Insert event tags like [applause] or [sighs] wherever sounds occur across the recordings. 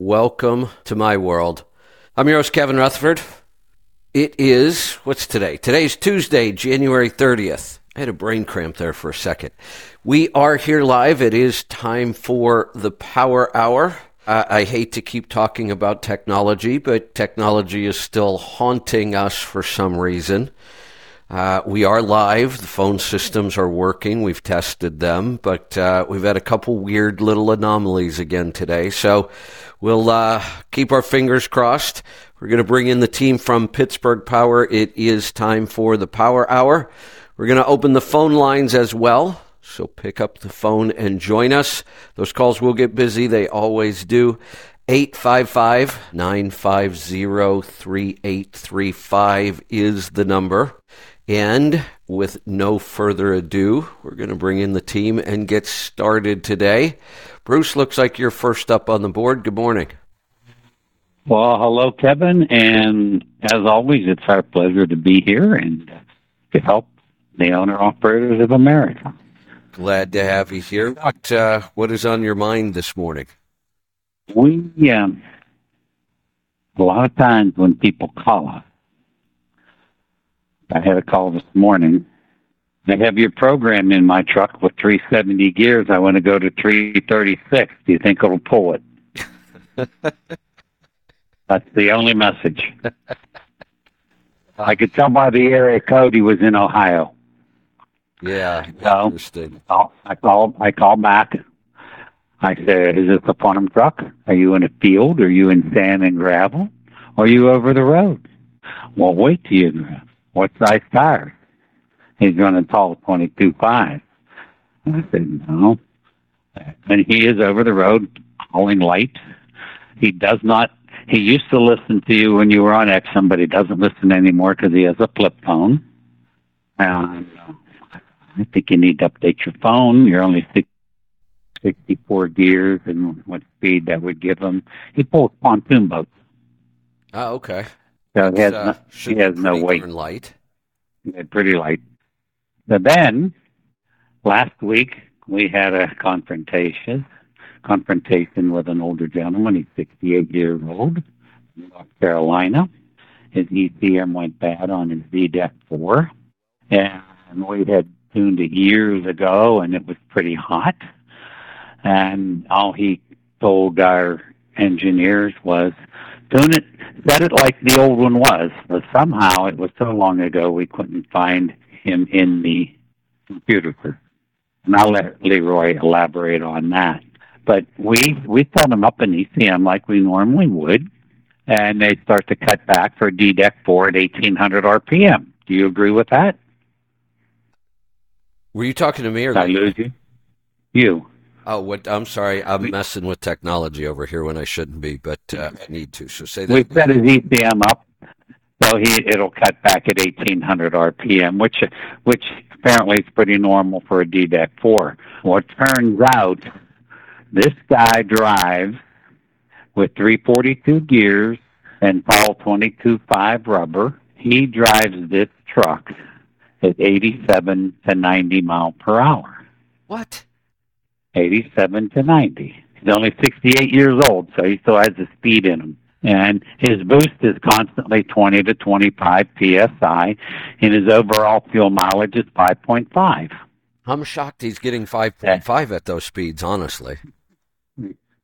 Welcome to my world. I'm your host, Kevin Rutherford. It is, what's today? Today's Tuesday, January 30th. I had a brain cramp there for a second. We are here live. It is time for the Power Hour. I hate to keep talking about technology, but technology is still haunting us for some reason. Uh, we are live. The phone systems are working. We've tested them, but uh, we've had a couple weird little anomalies again today. So we'll uh, keep our fingers crossed. We're going to bring in the team from Pittsburgh Power. It is time for the Power Hour. We're going to open the phone lines as well. So pick up the phone and join us. Those calls will get busy. They always do. 855 950 3835 is the number. And with no further ado, we're going to bring in the team and get started today. Bruce, looks like you're first up on the board. Good morning. Well, hello, Kevin. And as always, it's our pleasure to be here and to help the owner operators of America. Glad to have you here. What, uh, what is on your mind this morning? We, um, a lot of times when people call us, I had a call this morning. I have your program in my truck with 370 gears. I want to go to 336. Do you think it'll pull it? [laughs] That's the only message. I could tell by the area code he was in Ohio. Yeah, So interesting. I called. I called back. I said, "Is this a farm truck? Are you in a field? Are you in sand and gravel? Or are you over the road?" Well, wait till you. What size tires? He's running tall twenty two five. I said, "No." And he is over the road hauling light. He does not. He used to listen to you when you were on XM, but he doesn't listen anymore because he has a flip phone. And uh, I think you need to update your phone. You're only 64 gears, and what speed that would give him. He pulls pontoon boats, Oh, okay. so he has, Uh, no, he has no weight. light. They're pretty light. So then, last week we had a confrontation, confrontation with an older gentleman. He's 68 years old, North Carolina. His ECM went bad on his DDEC 4, and we had tuned it years ago, and it was pretty hot. And all he told our engineers was, tune it, set it like the old one was. But somehow it was so long ago we couldn't find him in the computer. And I'll let Leroy elaborate on that. But we we set them up in ECM like we normally would, and they start to cut back for DDEC 4 at 1800 RPM. Do you agree with that? Were you talking to me or Did I lose you? You. Oh, what? I'm sorry. I'm messing with technology over here when I shouldn't be, but uh, I need to. So say that. We set his ECM up so he it'll cut back at 1800 RPM, which which apparently is pretty normal for a DDEC 4. Well, it turns out this guy drives with 342 gears and Powell 22.5 rubber. He drives this truck at 87 to 90 mile per hour. What? 87 to 90. He's only 68 years old, so he still has the speed in him. And his boost is constantly 20 to 25 psi, and his overall fuel mileage is 5.5. I'm shocked he's getting 5.5 at those speeds, honestly.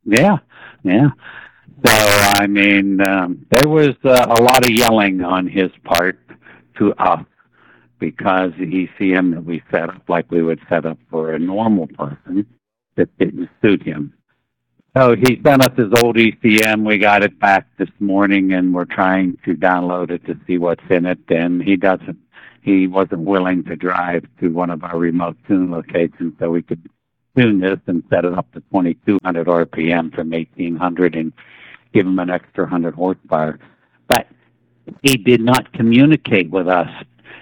Yeah, yeah. So I mean, um, there was uh, a lot of yelling on his part to us because the ECM that we set up, like we would set up for a normal person, that didn't suit him. So he sent us his old ECM. We got it back this morning, and we're trying to download it to see what's in it. And he doesn't. He wasn't willing to drive to one of our remote tune locations, so we could tune this and set it up to 2200 RPM from 1800 and give him an extra 100 horsepower. But he did not communicate with us,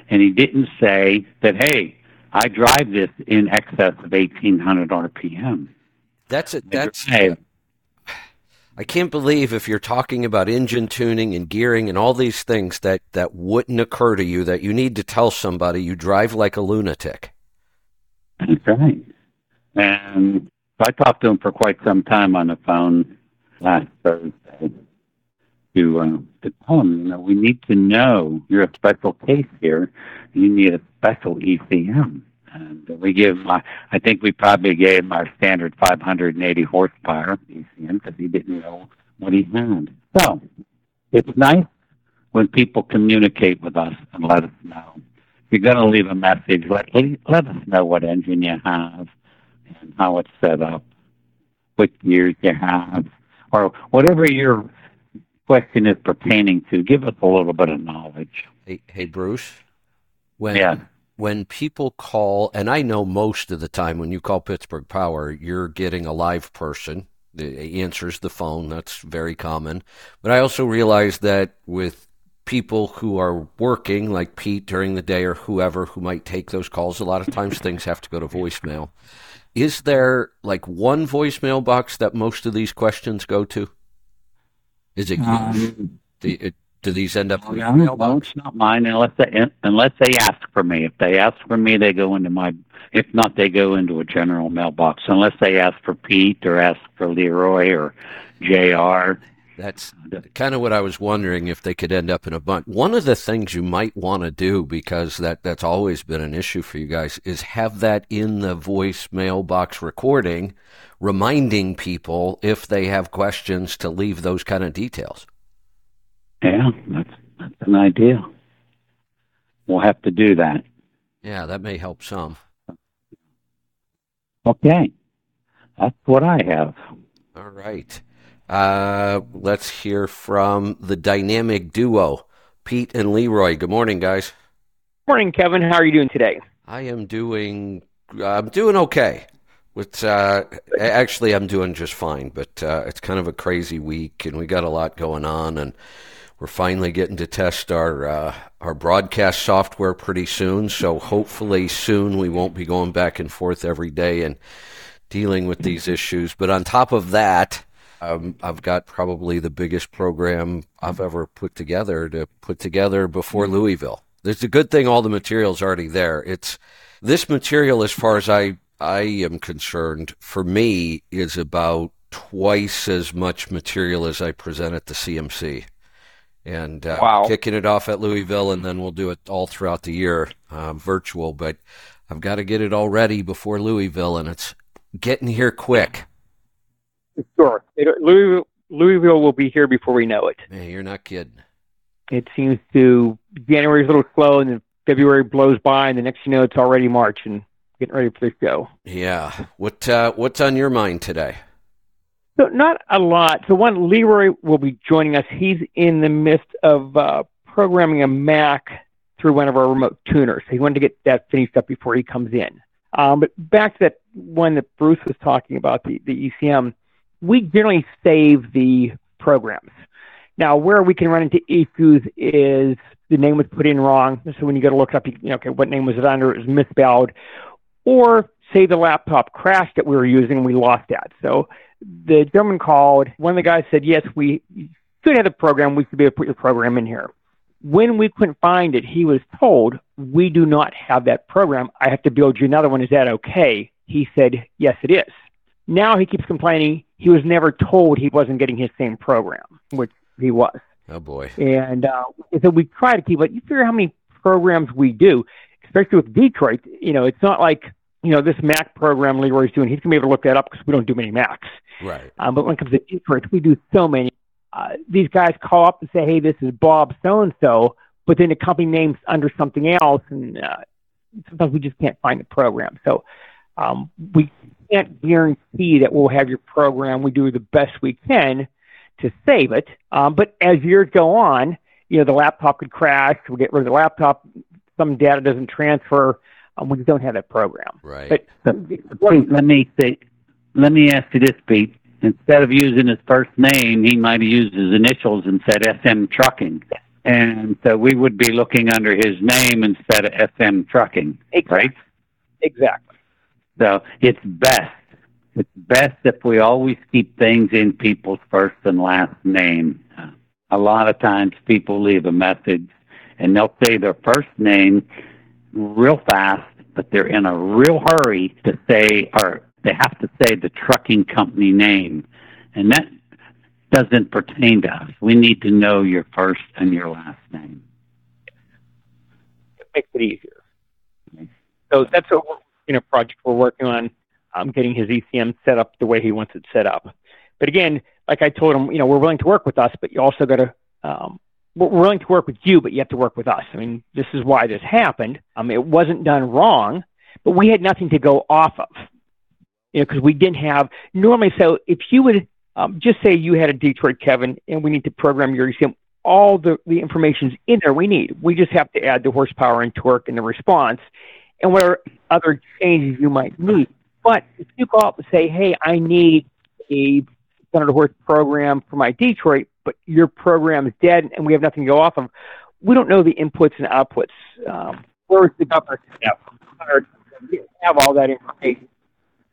and he didn't say that, hey, I drive this in excess of 1800 RPM. That's it. That's. Hey, I can't believe if you're talking about engine tuning and gearing and all these things that that wouldn't occur to you that you need to tell somebody you drive like a lunatic. That's right. And I talked to him for quite some time on the phone, last Thursday to uh, to tell him, you know, we need to know you're a special case here. You need a special ECM. Um, and we give him, I think we probably gave him our standard 580 horsepower ECM because he didn't know what he had. So it's nice when people communicate with us and let us know. If you're going to leave a message, let, let us know what engine you have and how it's set up, what years you have, or whatever your question is pertaining to. Give us a little bit of knowledge. Hey, hey Bruce. When yeah. When people call, and I know most of the time when you call Pittsburgh Power, you're getting a live person that answers the phone. That's very common. But I also realize that with people who are working, like Pete during the day or whoever who might take those calls, a lot of times [laughs] things have to go to voicemail. Is there like one voicemail box that most of these questions go to? Is it um, do, these end up? Oh, no, no, it's not mine unless they unless they ask for me. If they ask for me, they go into my. If not, they go into a general mailbox. Unless they ask for Pete or ask for Leroy or Jr. That's kind of what I was wondering if they could end up in a bunch. One of the things you might want to do, because that, that's always been an issue for you guys, is have that in the voicemail box recording, reminding people if they have questions to leave those kind of details. Yeah, that's, that's an idea. We'll have to do that. Yeah, that may help some. Okay. That's what I have. All right. Uh, let's hear from the dynamic duo, Pete and Leroy. Good morning, guys. Morning, Kevin. How are you doing today? I am doing. I'm doing okay. With uh, actually, I'm doing just fine. But uh, it's kind of a crazy week, and we got a lot going on, and we're finally getting to test our uh, our broadcast software pretty soon. So hopefully, soon we won't be going back and forth every day and dealing with these issues. But on top of that um, I've got probably the biggest program I've ever put together to put together before. Louisville. It's a good thing all the material's already there. It's this material, as far as I I am concerned, for me is about twice as much material as I present at the CMC. And uh, wow. kicking it off at Louisville, and then we'll do it all throughout the year, uh, virtual. But I've got to get it all ready before Louisville, and it's getting here quick. Sure. It, Louisville, Louisville will be here before we know it. Man, you're not kidding. It seems to January's a little slow, and then February blows by, and the next you know, it's already March and getting ready for the show. Yeah. What uh, What's on your mind today? So not a lot. So one, Leroy will be joining us. He's in the midst of uh, programming a Mac through one of our remote tuners. So he wanted to get that finished up before he comes in. Um, but back to that one that Bruce was talking about, the, the ECM we generally save the programs. Now, where we can run into issues is the name was put in wrong. So when you go to look up, you know, okay, what name was it under? It was misspelled. Or say the laptop crashed that we were using and we lost that. So the gentleman called. One of the guys said, yes, we could have the program. We should be able to put your program in here. When we couldn't find it, he was told, we do not have that program. I have to build you another one. Is that okay? He said, yes, it is. Now he keeps complaining he was never told he wasn't getting his same program, which he was. Oh boy! And uh, so we try to keep it. You figure how many programs we do, especially with Detroit. You know, it's not like you know this Mac program Leroy's doing. He's gonna be able to look that up because we don't do many Macs. Right. Um, but when it comes to Detroit, we do so many. Uh, these guys call up and say, "Hey, this is Bob so and so," but then the company name's under something else, and uh, sometimes we just can't find the program. So um, we can't guarantee that we'll have your program. We do the best we can to save it. Um, but as years go on, you know, the laptop could crash. We get rid of the laptop. Some data doesn't transfer. Um, we don't have that program. Right. But, but let me say, let me ask you this, Pete. Instead of using his first name, he might have used his initials and said SM Trucking. And so we would be looking under his name instead of SM Trucking, exactly. right? Exactly. So it's best. It's best if we always keep things in people's first and last name. A lot of times people leave a message and they'll say their first name real fast, but they're in a real hurry to say, or they have to say the trucking company name. And that, doesn't pertain to us. We need to know your first and your last name. It makes it easier. So that's a you know project we're working on, um, getting his ECM set up the way he wants it set up. But again, like I told him, you know, we're willing to work with us, but you also got to um, we're willing to work with you, but you have to work with us. I mean, this is why this happened. Um, it wasn't done wrong, but we had nothing to go off of, you know, because we didn't have normally. So if you would um, just say you had a Detroit Kevin, and we need to program your ECM, all the the information's in there. We need. We just have to add the horsepower and torque and the response, and whatever other changes you might need. But if you go up and say, "Hey, I need a 100 horse program for my Detroit," but your program is dead and we have nothing to go off of, we don't know the inputs and outputs. Um, where's the governor step? Have all that information,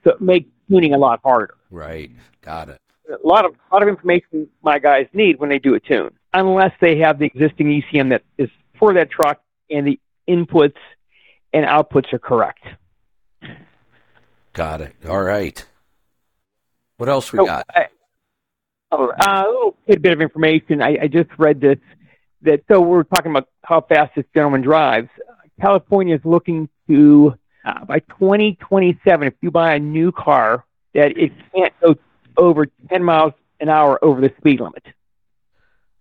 so it makes tuning a lot harder. Right, got it. A lot of a lot of information my guys need when they do a tune, unless they have the existing ECM that is for that truck and the inputs and outputs are correct. Got it. All right. What else we so, got? I, Oh, uh, a little bit of information. I, I just read this that so we're talking about how fast this gentleman drives. California is looking to uh, by 2027, if you buy a new car, that it can't go over 10 miles an hour over the speed limit.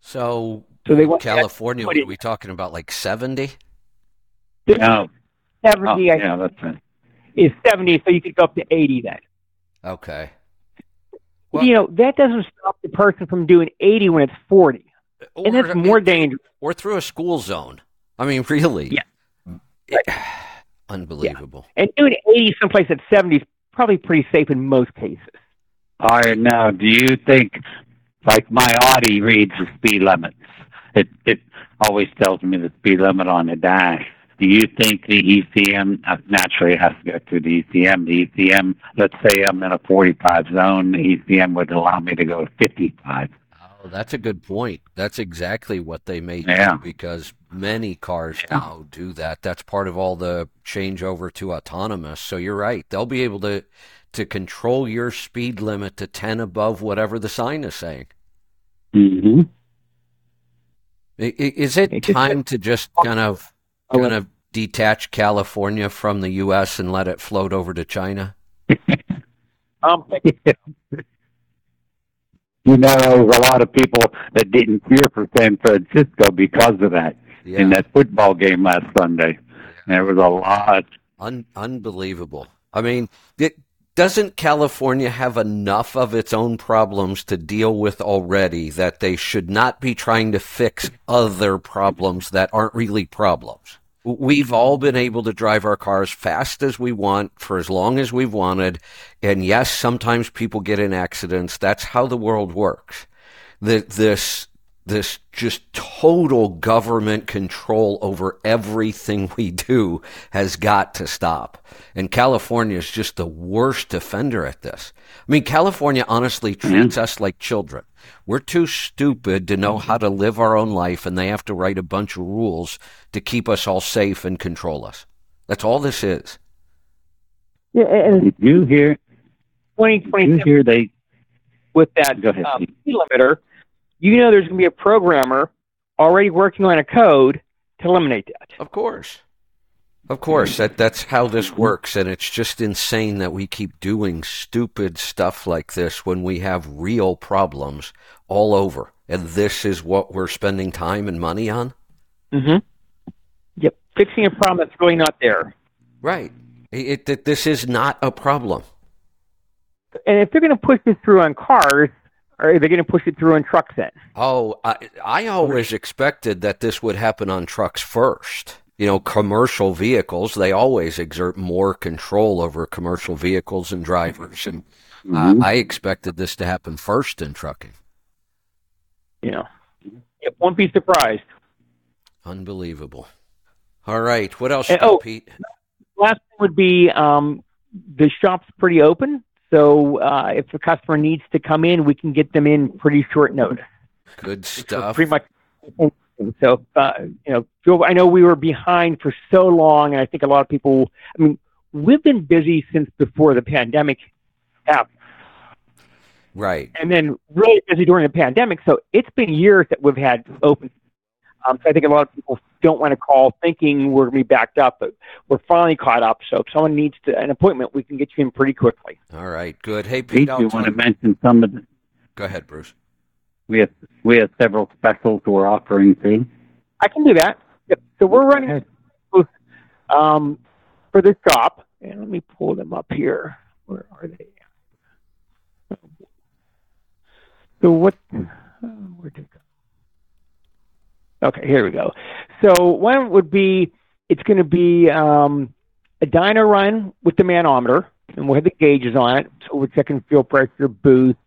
So, so they want California. What are we talking about? Like 70? No. 70. Oh, yeah, that's right. Is 70, so you could go up to 80 then. Okay. Well, you know, that doesn't stop the person from doing 80 when it's 40. Or, and that's more dangerous. Or through a school zone. I mean, really. Yeah. It, [sighs] unbelievable. Yeah. And doing 80 someplace at 70 is probably pretty safe in most cases. All right, now, do you think, like my Audi reads the speed limits? It, it always tells me the speed limit on the dash do you think the ECM uh, naturally has to go through the ECM? The ECM, let's say I'm in a 45 zone, the ECM would allow me to go to 55. Oh, that's a good point. That's exactly what they made yeah. do because many cars yeah. now do that. That's part of all the changeover to autonomous. So you're right. They'll be able to to control your speed limit to 10 above whatever the sign is saying. Mm-hmm. Is it time to just kind of going to detach California from the U.S. and let it float over to China? [laughs] um, [laughs] you know, there was a lot of people that didn't cheer for San Francisco because of that yeah. in that football game last Sunday. Yeah. There was a lot. Un- unbelievable. I mean, it, doesn't California have enough of its own problems to deal with already that they should not be trying to fix other problems that aren't really problems? We've all been able to drive our cars fast as we want for as long as we've wanted. And yes, sometimes people get in accidents. That's how the world works. The, this, this just total government control over everything we do has got to stop. And California is just the worst offender at this. I mean, California honestly treats mm-hmm. us like children. We're too stupid to know how to live our own life, and they have to write a bunch of rules to keep us all safe and control us. That's all this is. Yeah, and Did you hear? Twenty twenty. You hear they with that Go ahead, um, speed limiter? You know, there's going to be a programmer already working on a code to eliminate that. Of course. Of course, that that's how this works, and it's just insane that we keep doing stupid stuff like this when we have real problems all over, and this is what we're spending time and money on. Mm-hmm. Yep, fixing a problem that's really not there. Right. It, it, this is not a problem. And if they're going to push this through on cars, are they going to push it through on trucks then? Oh, I, I always expected that this would happen on trucks first you know, commercial vehicles, they always exert more control over commercial vehicles and drivers. And mm-hmm. uh, I expected this to happen first in trucking. You know, it won't be surprised. Unbelievable. All right. What else, and, oh, Pete? Last would be um, the shop's pretty open. So uh, if the customer needs to come in, we can get them in pretty short notice. Good stuff. pretty much so, uh, you know, I know we were behind for so long, and I think a lot of people, I mean, we've been busy since before the pandemic happened. Right. And then really busy during the pandemic. So it's been years that we've had open. Um, so I think a lot of people don't want to call thinking we're going to be backed up, but we're finally caught up. So if someone needs to, an appointment, we can get you in pretty quickly. All right. Good. Hey, Pete, Pete, you I'll want to mention some of the, go ahead, Bruce. we have, we have several specials we're offering too. I can do that. Yep. So we're running um, for this shop, and let me pull them up here. Where are they? So what? Uh, where did it go? Okay, here we go. So one would be it's going to be um, a dyno run with the manometer, and we'll have the gauges on it. So we're checking fuel pressure, boost.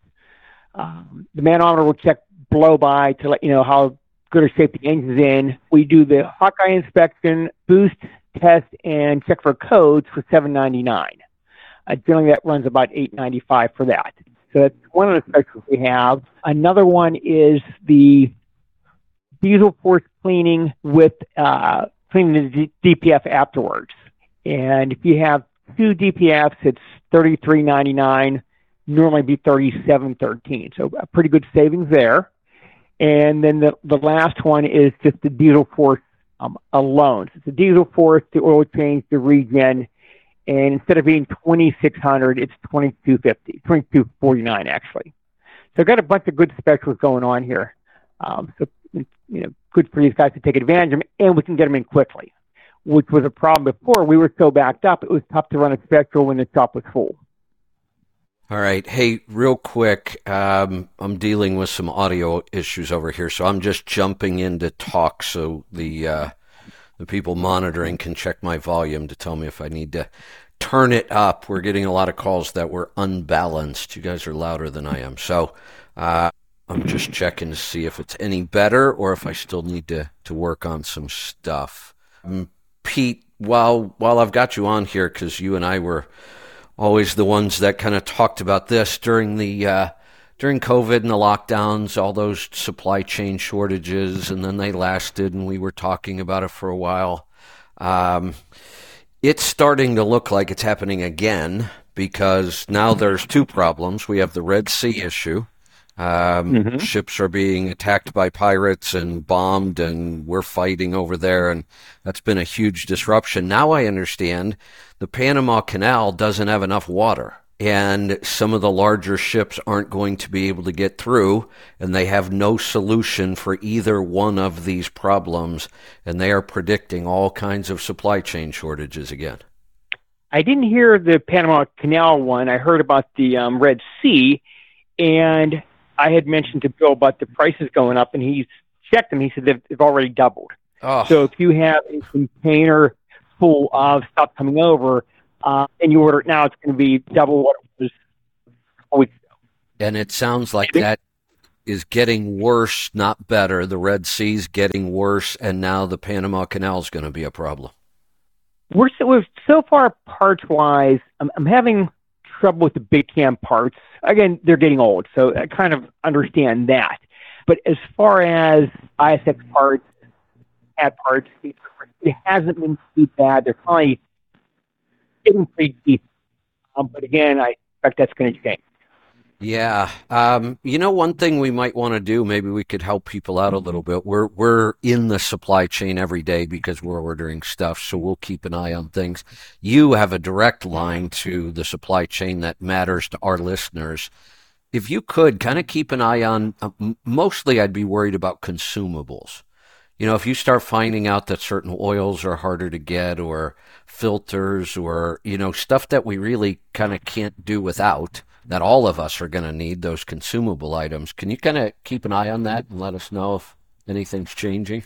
Um, the manometer will check blow by to let you know how good or shape the engine's in. We do the Hawkeye inspection, boost test, and check for codes for seven ninety nine. Uh, generally, that runs about eight ninety five for that. So that's one of the specials we have. Another one is the diesel force cleaning with uh, cleaning the DPF afterwards. And if you have two DPFs, it's thirty three ninety nine. Normally be thirty seven thirteen. So a pretty good savings there. And then the, the last one is just the diesel force um, alone. So it's the diesel force, the oil change, the regen, and instead of being 2600 it's 2250 2249 actually. So I've got a bunch of good specials going on here. Um, so you know, good for these guys to take advantage of them, and we can get them in quickly, which was a problem before. We were so backed up; it was tough to run a special when the shop was full. All right. Hey, real quick, um, I'm dealing with some audio issues over here, so I'm just jumping in to talk so the uh, the people monitoring can check my volume to tell me if I need to turn it up. We're getting a lot of calls that were unbalanced. You guys are louder than I am, so uh, I'm just checking to see if it's any better or if I still need to to work on some stuff. Um, Pete, while while I've got you on here, because you and I were always the ones that kind of talked about this during the uh, during COVID and the lockdowns, all those supply chain shortages, and then they lasted, and we were talking about it for a while. Um, it's starting to look like it's happening again because now there's two problems. We have the Red Sea issue. Um, Mhm. Ships are being attacked by pirates and bombed, and we're fighting over there, and that's been a huge disruption. Now I understand the Panama Canal doesn't have enough water, and some of the larger ships aren't going to be able to get through, and they have no solution for either one of these problems, and they are predicting all kinds of supply chain shortages again. I didn't hear the Panama Canal one. I heard about the um, Red Sea, and I had mentioned to Bill about the prices going up, and he's checked them. He said they've, they've already doubled. Oh, So if you have a container full of stuff coming over, uh, and you order it now, it's going to be double what it was a week ago. and it sounds like that is getting worse, not better. The Red Sea's getting worse, and now the Panama Canal is going to be a problem. We're so, we're so far parts wise. I'm, I'm having trouble with the big cam parts. Again, they're getting old, so I kind of understand that. But as far as ISX parts, CAT parts, it hasn't been too bad. They're probably getting pretty deep. Um, but again, I expect that's going to change. Yeah. Um, you know, one thing we might want to do, maybe we could help people out a little bit. We're we're in the supply chain every day because we're ordering stuff, so we'll keep an eye on things. You have a direct line to the supply chain that matters to our listeners. If you could kind of keep an eye on, uh, mostly I'd be worried about consumables. You know, if you start finding out that certain oils are harder to get or filters or, you know, stuff that we really kind of can't do without, that all of us are going to need those consumable items. Can you kind of keep an eye on that and let us know if anything's changing?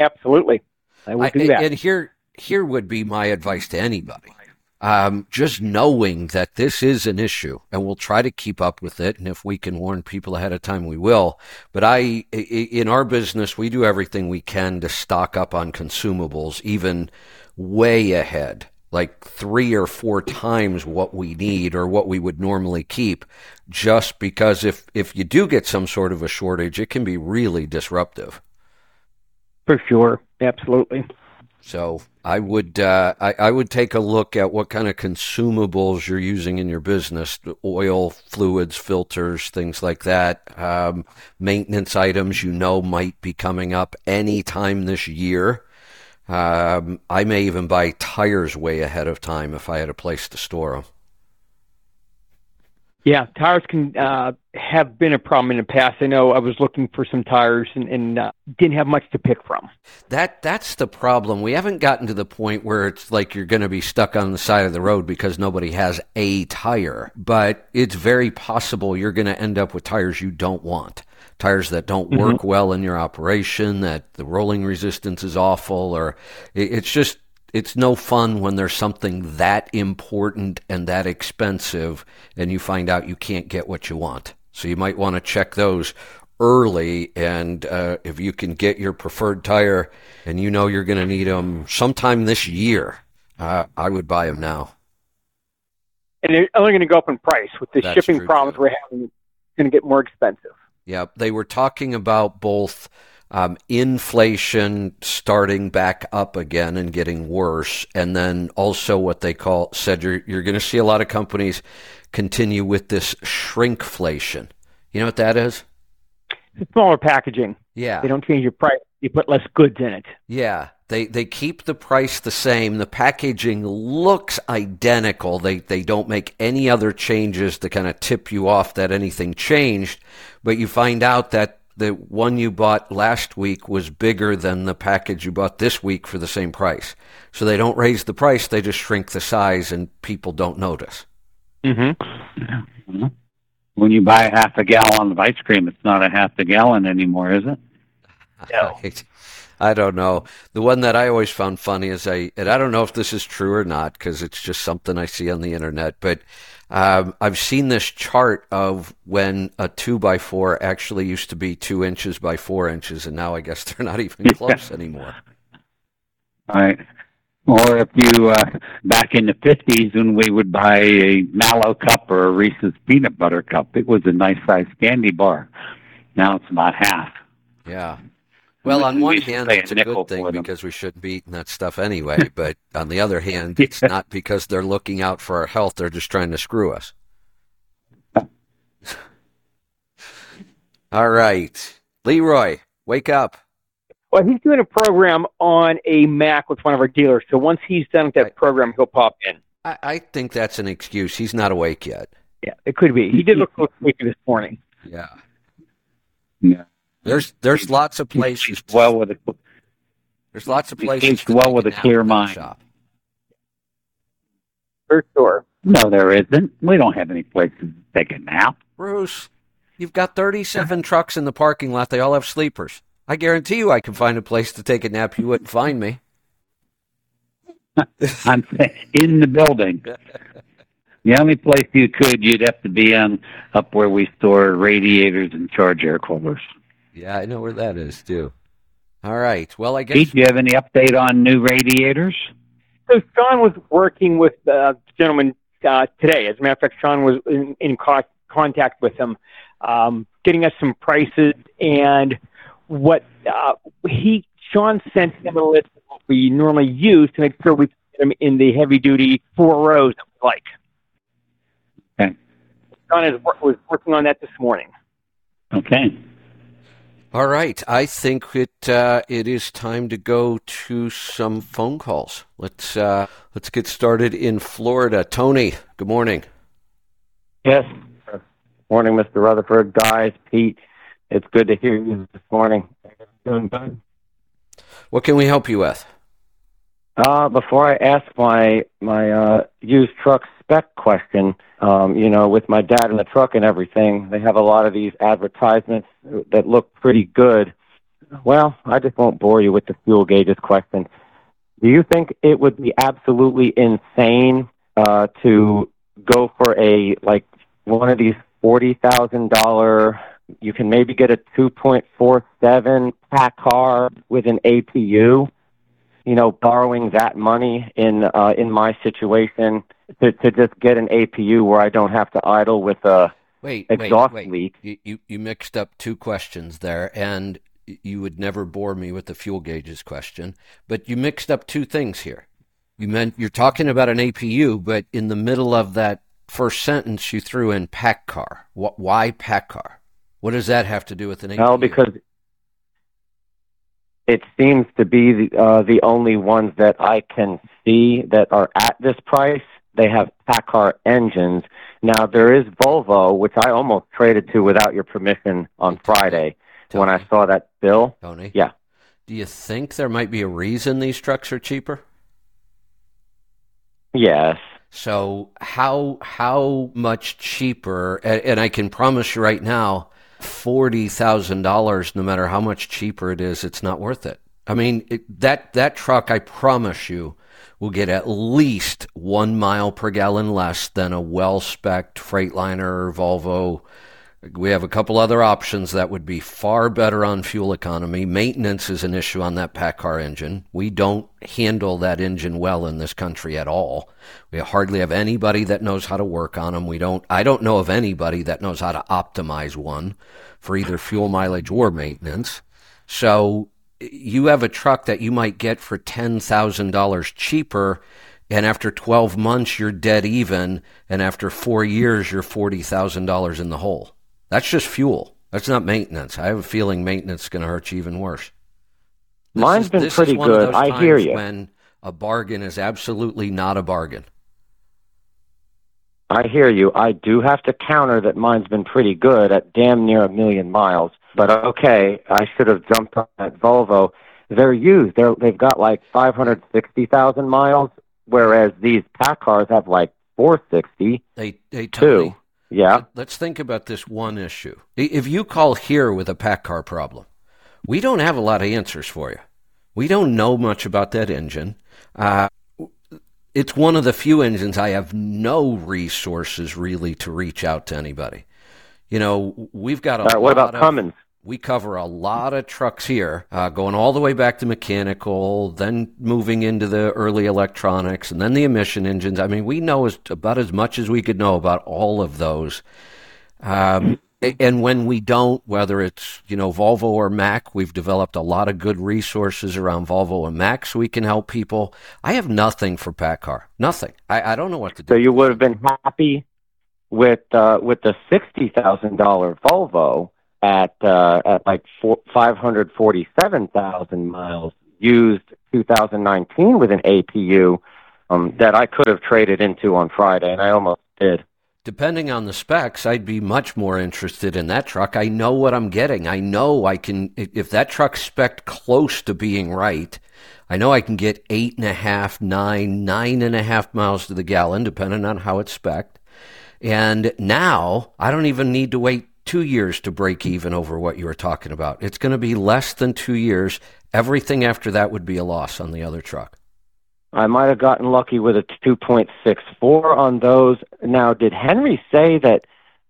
Absolutely, I will I- do that. And here, here would be my advice to anybody. Um, just knowing that this is an issue, and we'll try to keep up with it. And if we can warn people ahead of time, we will. But I, i- in our business, we do everything we can to stock up on consumables, even way ahead, like three or four times what we need or what we would normally keep, just because if if you do get some sort of a shortage, it can be really disruptive. For sure, absolutely. So I would uh, I, I, would take a look at what kind of consumables you're using in your business: oil, fluids, filters, things like that. Um, maintenance items you know might be coming up any time this year. Um, I may even buy tires way ahead of time if I had a place to store them. Yeah, tires can uh, have been a problem in the past. I know I was looking for some tires and, and uh, didn't have much to pick from. That that's the problem. We haven't gotten to the point where it's like you're going to be stuck on the side of the road because nobody has a tire. But it's very possible you're going to end up with tires you don't want. Tires that don't mm-hmm. work well in your operation, that the rolling resistance is awful, or it, it's just it's no fun when there's something that important and that expensive and you find out you can't get what you want. So you might want to check those early. And uh, if you can get your preferred tire and you know you're going to need them sometime this year, uh, I would buy them now. And they're only going to go up in price with the That's shipping problems too. we're having. It's going to get more expensive. Yeah, they were talking about both um, inflation starting back up again and getting worse, and then also what they call said you're you're going to see a lot of companies continue with this shrinkflation. You know what that is? It's smaller packaging. Yeah, they don't change your price; you put less goods in it. Yeah, they they keep the price the same. The packaging looks identical. They they don't make any other changes to kind of tip you off that anything changed, but you find out that the one you bought last week was bigger than the package you bought this week for the same price. So they don't raise the price, they just shrink the size and people don't notice. Mm-hmm. When you buy half a gallon of ice cream, it's not a half a gallon anymore, is it? [laughs] No. I don't know. The one that I always found funny is I, and I don't know if this is true or not because it's just something I see on the internet, but um, I've seen this chart of when a two by four actually used to be two inches by four inches, and now I guess [laughs] they're not even close anymore. Right. Or if you uh, back in the fifties when we would buy a Mallow cup or a Reese's peanut butter cup, it was a nice sized candy bar. Now it's about half. Yeah. Well, on one hand, it's a good thing because we shouldn't be eating that stuff anyway. [laughs] but on the other hand, it's yeah. not because they're looking out for our health; they're just trying to screw us. All right, Leroy, wake up. Well, he's doing a program on a Mac with one of our dealers. So once he's done with that I, program, he'll pop in. I, I, think that's an excuse. He's not awake yet. Yeah, it could be. He did look awake this morning. Yeah. Yeah. There's there's lots of places. well with a, there's lots of places. well with a clear mind. Shop. For sure. No, there isn't. We don't have any places to take a nap. Bruce, you've got 37 trucks in the parking lot. They all have sleepers. I guarantee you I can find a place to take a nap. You wouldn't find me. [laughs] I'm in the building. The only place you could, you'd have to be on up where we store radiators and charge air coolers. Yeah, I know where that is too. All right. Well, I guess. Pete, do you have any update on new radiators? So Sean was working with the gentleman uh, today. As a matter of fact, Sean was in, in co- contact with him, um, getting us some prices and what uh, he. Sean sent him a list of what we normally use to make sure we get them in the heavy duty four rows that we like. Okay. Sean is, was working on that this morning. Okay. All right, I think it uh, it is time to go to some phone calls. Let's uh, let's get started in Florida. Tony, good morning. Yes, morning, Mr. Rutherford, guys, Pete. It's good to hear you this morning. Doing good. What can we help you with? Uh, before I ask my my uh, used truck spec question, um, you know, with my dad in the truck and everything, they have a lot of these advertisements that look pretty good. Well, I just won't bore you with the fuel gauges question. Do you think it would be absolutely insane uh, to go for a like one of these forty thousand dollar? You can maybe get a two point four seven PACCAR with an APU you know, borrowing that money in uh, in my situation to to just get an APU where I don't have to idle with a wait exhaust wait, wait. leak. You, you mixed up two questions there, and you would never bore me with the fuel gauges question, but you mixed up two things here. You meant you're talking about an APU, but in the middle of that first sentence, you threw in PACCAR. Why PACCAR? What does that have to do with an APU? Well, because it seems to be the, uh, the only ones that I can see that are at this price. They have PACCAR engines. Now there is Volvo, which I almost traded to without your permission on Friday Tony. when I saw that bill. Tony, yeah. Do you think there might be a reason these trucks are cheaper? Yes. So how how much cheaper? And, and I can promise you right now, forty thousand dollars. No matter how much cheaper it is, it's not worth it. I mean it, that that truck. I promise you will get at least one mile per gallon less than a well spec Freightliner or Volvo we have a couple other options that would be far better on fuel economy. Maintenance is an issue on that PACCAR engine. We don't handle that engine well in this country at all. We hardly have anybody that knows how to work on them. We don't, I don't know of anybody that knows how to optimize one for either fuel mileage or maintenance. So you have a truck that you might get for $10,000 cheaper and after 12 months you're dead even and after 4 years you're $40,000 in the hole. That's just fuel. That's not maintenance. I have a feeling maintenance is going to hurt you even worse. This Mine's is, been pretty good. I hear you. When a bargain is absolutely not a bargain. I hear you. I do have to counter that mine's been pretty good at damn near a million miles. But okay, I should have jumped on that Volvo. They're used. They're, they've got like 560,000 miles, whereas these PACCARs have like 460. They, they totally, two. Yeah. Let's think about this one issue. If you call here with a PACCAR problem, we don't have a lot of answers for you. We don't know much about that engine. Uh, it's one of the few engines I have no resources really to reach out to anybody. You know, we've got a. All right, what about of, Cummins? We cover a lot of trucks here, uh, going all the way back to mechanical, then moving into the early electronics, and then the emission engines. I mean, we know as, about as much as we could know about all of those. Um, and when we don't, whether it's you know Volvo or Mack, we've developed a lot of good resources around Volvo and Mack, so we can help people. I have nothing for PACCAR, nothing. I, I don't know what to do. So you would have been happy with uh, with the sixty thousand dollar Volvo at uh, at like five hundred forty seven thousand miles used 2019 with an APU um, that I could have traded into on Friday, and I almost did. Depending on the specs, I'd be much more interested in that truck. I know what I'm getting. I know I can, if that truck's spec close to being right, I know I can get eight and a half, nine, nine and a half miles to the gallon, depending on how it's spec. And now I don't even need to wait two years to break even over what you were talking about. It's going to be less than two years. Everything after that would be a loss on the other truck. I might have gotten lucky with a 2.64 on those. Now, did Henry say that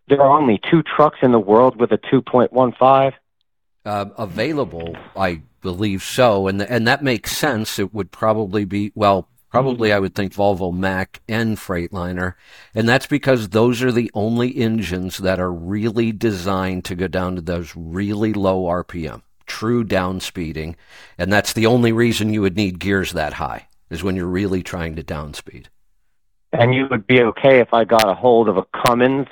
there are only two trucks in the world with a 2.15? Uh, available, I believe so, and and that makes sense. It would probably be well, Probably, I would think Volvo, Mack, and Freightliner. And that's because those are the only engines that are really designed to go down to those really low RPM, true down speeding. And that's the only reason you would need gears that high, is when you're really trying to downspeed. And you would be okay if I got a hold of a Cummins.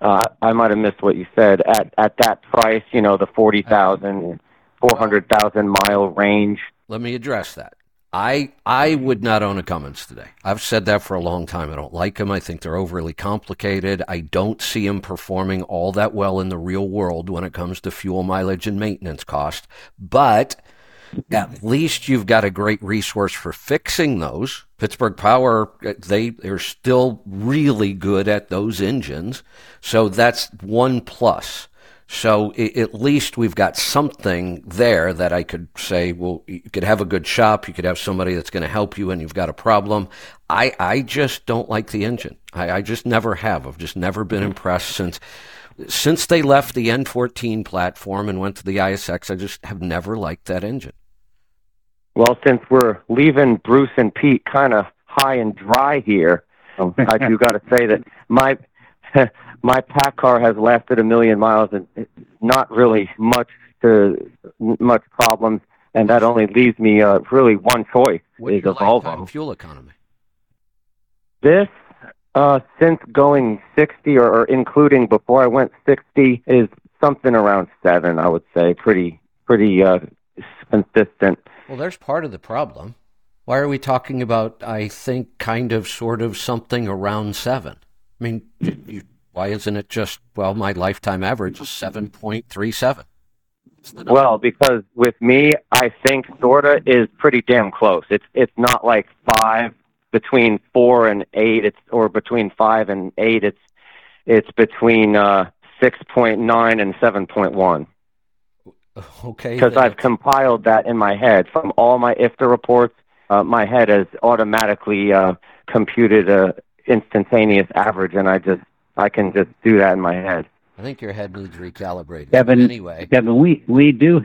Uh, I might have missed what you said at at that price. You know, the forty thousand, four hundred thousand mile range. Let me address that. I I would not own a Cummins today. I've said that for a long time. I don't like them. I think they're overly complicated. I don't see them performing all that well in the real world when it comes to fuel mileage and maintenance cost. But at least you've got a great resource for fixing those. Pittsburgh Power, uh, they they're still really good at those engines. So that's one plus. So at least we've got something there that I could say, well, you could have a good shop, you could have somebody that's going to help you, and you've got a problem. I I just don't like the engine. I, I just never have. I've just never been mm-hmm. impressed since since they left the N14 platform and went to the ISX. I just have never liked that engine. Well, since we're leaving Bruce and Pete kind of high and dry here, I do got to say that my [laughs] my PACCAR has lasted a million miles and not really much to much problems, and that only leaves me uh, really one choice What's is a Volvo. fuel economy? This, uh, since going 60 or, or including before I went 60, is something around seven. I would say pretty pretty uh, consistent. Well, there's part of the problem. Why are we talking about, I think, kind of, sort of something around seven? I mean, you, why isn't it just, well, my lifetime average is 7.37? It's the number. Well, because with me, I think sorta is pretty damn close. It's it's not like five between four and eight. It's or between five and eight. It's it's between uh, six point nine and seven point one. [laughs] okay. Because I've compiled that in my head from all my IFTA reports. Uh, my head has automatically uh, computed a instantaneous average, and I just I can just do that in my head. I think your head needs recalibrated. Kevin, Anyway, Kevin, we, we do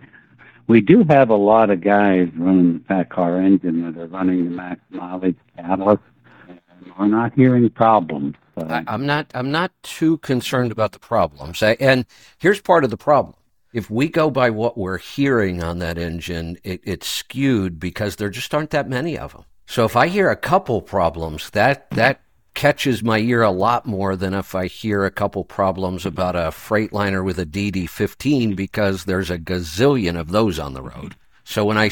we do have a lot of guys running the PACCAR engine that are running the max mileage catalyst, and we're not hearing problems. So, I, I'm not. I'm not too concerned about the problems. I, and here's part of the problem. If we go by what we're hearing on that engine, it, it's skewed because there just aren't that many of them. So if I hear a couple problems, that that catches my ear a lot more than if I hear a couple problems about a Freightliner with a DD15 because there's a gazillion of those on the road. So when I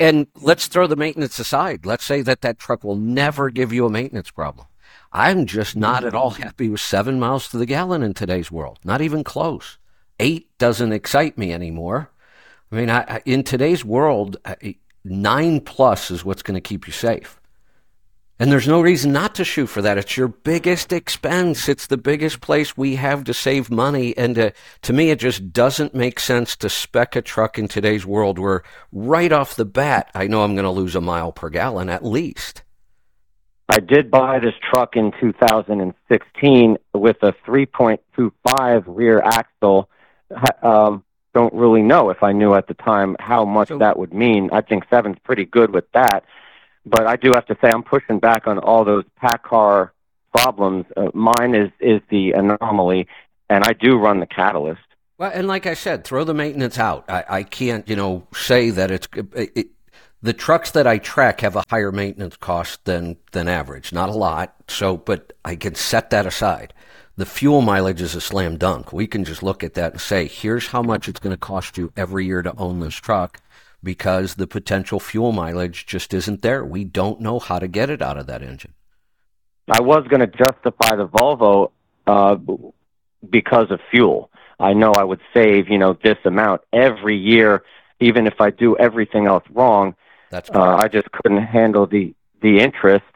and let's throw the maintenance aside. Let's say that that truck will never give you a maintenance problem. I'm just not at all happy with seven miles to the gallon in today's world. Not even close. Eight doesn't excite me anymore. I mean, I, in today's world, nine plus is what's going to keep you safe. And there's no reason not to shoot for that. It's your biggest expense. It's the biggest place we have to save money. And uh, to me, it just doesn't make sense to spec a truck in today's world where right off the bat, I know I'm going to lose a mile per gallon at least. I did buy this truck in 2016 with a 3.25 rear axle. Um, don't really know if I knew at the time how much So- that would mean. I think seven's pretty good with that, but I do have to say I'm pushing back on all those PACCAR problems. Uh, mine is is the anomaly, and I do run the catalyst. Well, and like I said, throw the maintenance out. I, I can't, you know, say that it's it, the trucks that I track have a higher maintenance cost than than average. Not a lot. So, but I can set that aside. The fuel mileage is a slam dunk. We can just look at that and say, here's how much it's going to cost you every year to own this truck because the potential fuel mileage just isn't there. We don't know how to get it out of that engine. I was going to justify the Volvo uh, because of fuel. I know I would save, you know, this amount every year, even if I do everything else wrong. That's Uh, I just couldn't handle the the interest,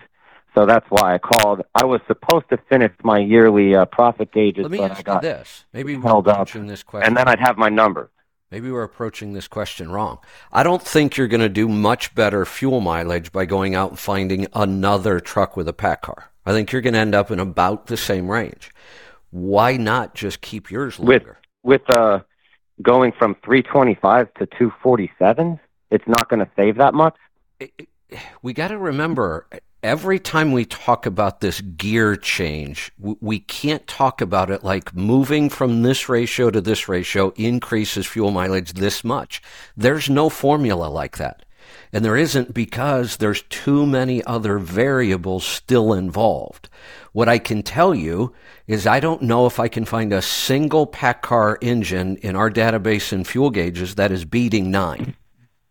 so that's why I called. I was supposed to finish my yearly uh, profit gauges, Let me but I ask you got, this. Maybe held up. this question. and then I'd have my number. Maybe we're approaching this question wrong. I don't think you're going to do much better fuel mileage by going out and finding another truck with a PACCAR. I think you're going to end up in about the same range. Why not just keep yours With- longer? With uh, going from 325 to 247, it's not going to save that much. It- it- we got to remember every time we talk about this gear change, we can't talk about it like moving from this ratio to this ratio increases fuel mileage this much. There's no formula like that. And there isn't because there's too many other variables still involved. What I can tell you is I don't know if I can find a single PACCAR engine in our database and fuel gauges that is beating nine.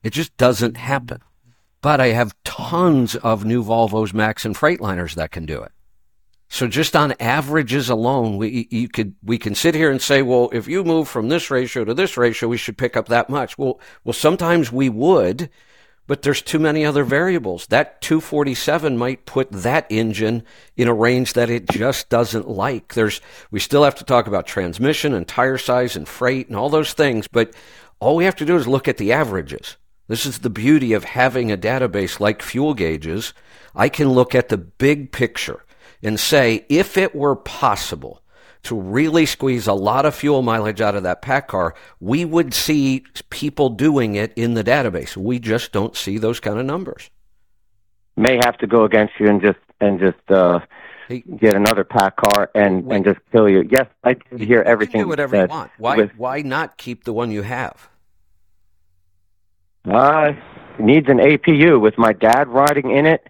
It just doesn't happen. But I have tons of new Volvos, Macks, and Freightliners that can do it. So just on averages alone, we you could we can sit here and say, well, if you move from this ratio to this ratio, we should pick up that much. Well, well, sometimes we would, but there's too many other variables. That 247 might put that engine in a range that it just doesn't like. There's we still have to talk about transmission and tire size and freight and all those things, but all we have to do is look at the averages. This is the beauty of having a database like fuel gauges. I can look at the big picture and say, if it were possible to really squeeze a lot of fuel mileage out of that PACCAR, we would see people doing it in the database. We just don't see those kind of numbers. May have to go against you and just and just uh, Hey, get another PACCAR and Wait. and just kill you. Yes, I did hear you can everything do whatever you you want. Why, with- why not keep the one you have? Uh, needs an APU with my dad riding in it,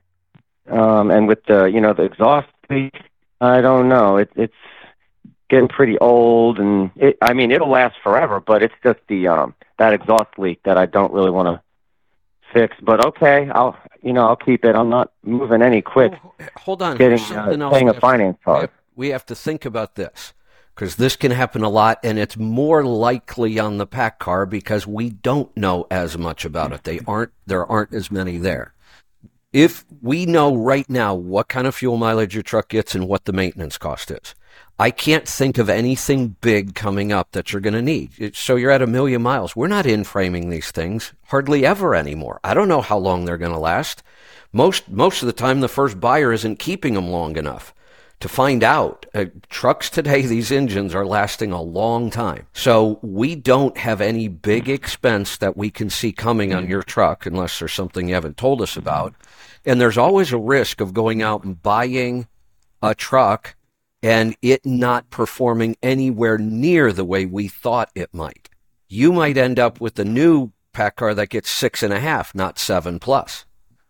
um, and with the you know the exhaust leak. I don't know. It, it's getting pretty old, and it, I mean it'll last forever, but it's just the um, that exhaust leak that I don't really want to fix. But okay, I'll you know I'll keep it. I'm not moving any quick. Oh, hold on. Getting uh, paying a finance we charge. have, we have to think about this because this can happen a lot, and it's more likely on the PACCAR because we don't know as much about it. They aren't there aren't as many there. If we know right now what kind of fuel mileage your truck gets and what the maintenance cost is, I can't think of anything big coming up that you're going to need. So you're at a million miles. We're not in framing these things hardly ever anymore. I don't know how long they're going to last. Most most of the time, the first buyer isn't keeping them long enough to find out. Uh, trucks today, these engines are lasting a long time. So we don't have any big expense that we can see coming on your truck unless there's something you haven't told us about. And there's always a risk of going out and buying a truck and it not performing anywhere near the way we thought it might. You might end up with a new PACCAR that gets six and a half, not seven plus.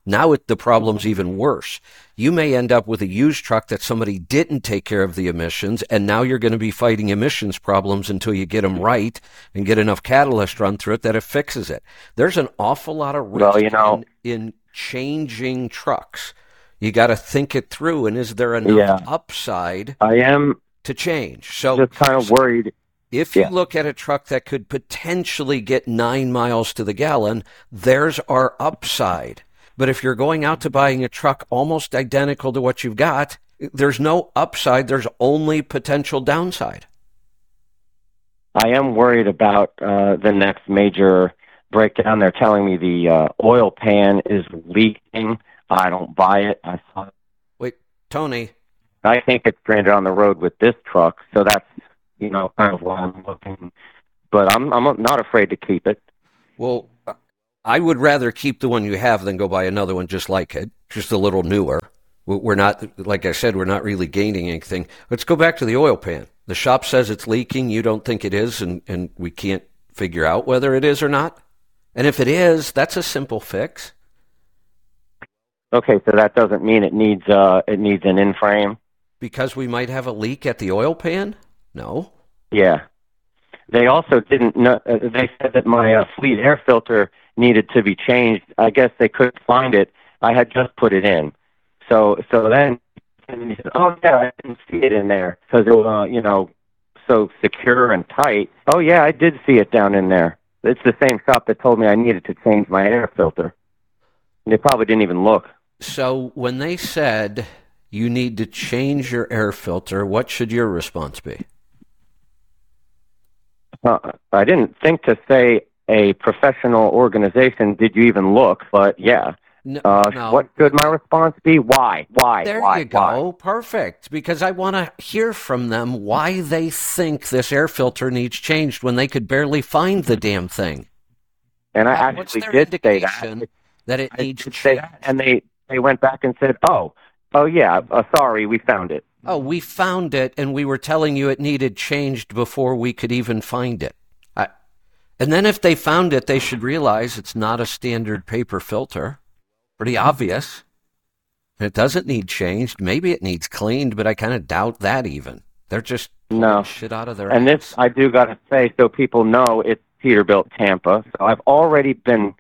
Now it, the problem's even worse. You may end up with a used truck that somebody didn't take care of the emissions, and now you're going to be fighting emissions problems until you get them mm-hmm. right and get enough catalyst run through it that it fixes it. There's an awful lot of risk Well, you know- in, in changing trucks. You got to think it through, and is there enough Yeah. upside I am to change? So just kind of worried. if you Yeah. look at a truck that could potentially get nine miles to the gallon, there's our upside. But if you're going out to buying a truck almost identical to what you've got, there's no upside. There's only potential downside. I am worried about uh, the next major breakdown. They're telling me the uh, oil pan is leaking. I don't buy it. I saw. Wait, Tony, I think it's stranded on the road with this truck, so that's you know kind of why I'm looking. But I'm I'm not afraid to keep it. well, I would rather keep the one you have than go buy another one just like it, just a little newer. We- We're not, like I said, we're not really gaining anything. Let's go back to the oil pan. The shop says it's leaking. You don't think it is, and, and we can't figure out whether it is or not. And if it is, that's a simple fix. Okay, so that doesn't mean it needs uh it needs an in frame. Because we might have a leak at the oil pan? No. Yeah. They also didn't know. Uh, they said that my uh, fleet air filter needed to be changed. I guess they couldn't find it. I had just put it in. So so then and he said, "Oh yeah, I didn't see it in there because it was uh, you know so secure and tight." Oh yeah, I did see it down in there. It's the same shop that told me I needed to change my air filter. They probably didn't even look. So when they said you need to change your air filter, what should your response be? Uh, I didn't think to say a professional organization. Did you even look? But yeah. No, Uh, no. What should my response be? Why? Why? There why? you go. Why? Perfect. Because I want to hear from them why they think this air filter needs changed when they could barely find the damn thing. And I Uh, actually did say that. that it I needs did say that, and they they went back and said, "Oh, oh yeah, uh, sorry, we found it." Oh, we found it, and we were telling you it needed changed before we could even find it. And then if they found it, they should realize it's not a standard paper filter. Pretty obvious. It doesn't need changed. Maybe it needs cleaned, but I kind of doubt that even. They're just No. shit out of their And this. I do got to say, so people know it's Peterbilt Tampa. So I've already been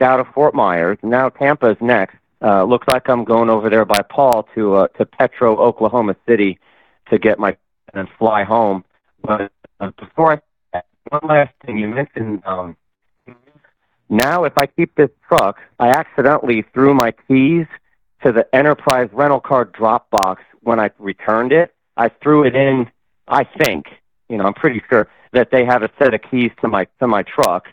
out of Fort Myers. Now Tampa's next. Uh, looks like I'm going over there by Paul to uh, to Petro, Oklahoma City, to get my and fly home. But uh, before I, one last thing, you mentioned um, now if I keep this truck, I accidentally threw my keys to the Enterprise rental car drop box when I returned it. I threw it in. I think you know I'm pretty sure that they have a set of keys to my to my truck.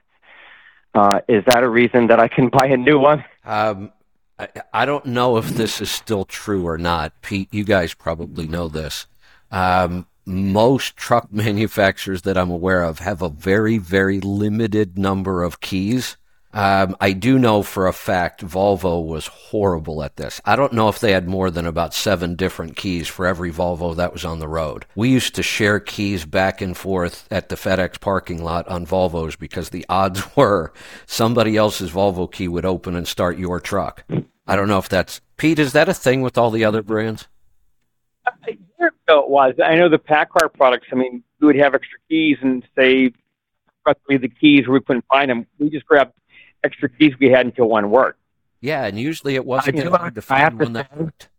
Uh, is that a reason that I can buy a new one? Um, I, I don't know if this is still true or not. Pete, you guys probably know this. Um, most truck [laughs] manufacturers that I'm aware of have a very, very limited number of keys Um, I do know for a fact Volvo was horrible at this. I don't know if they had more than about seven different keys for every Volvo that was on the road. We used to share keys back and forth at the FedEx parking lot on Volvos because the odds [laughs] were somebody else's Volvo key would open and start your truck. I don't know if that's Pete. Is that a thing with all the other brands? A year ago it was. I know the PACCAR products. I mean, we would have extra keys and say, roughly the keys we couldn't find them. We just grabbed extra keys we had until one worked. Yeah, and usually it wasn't I do- hard to I have find to one that worked.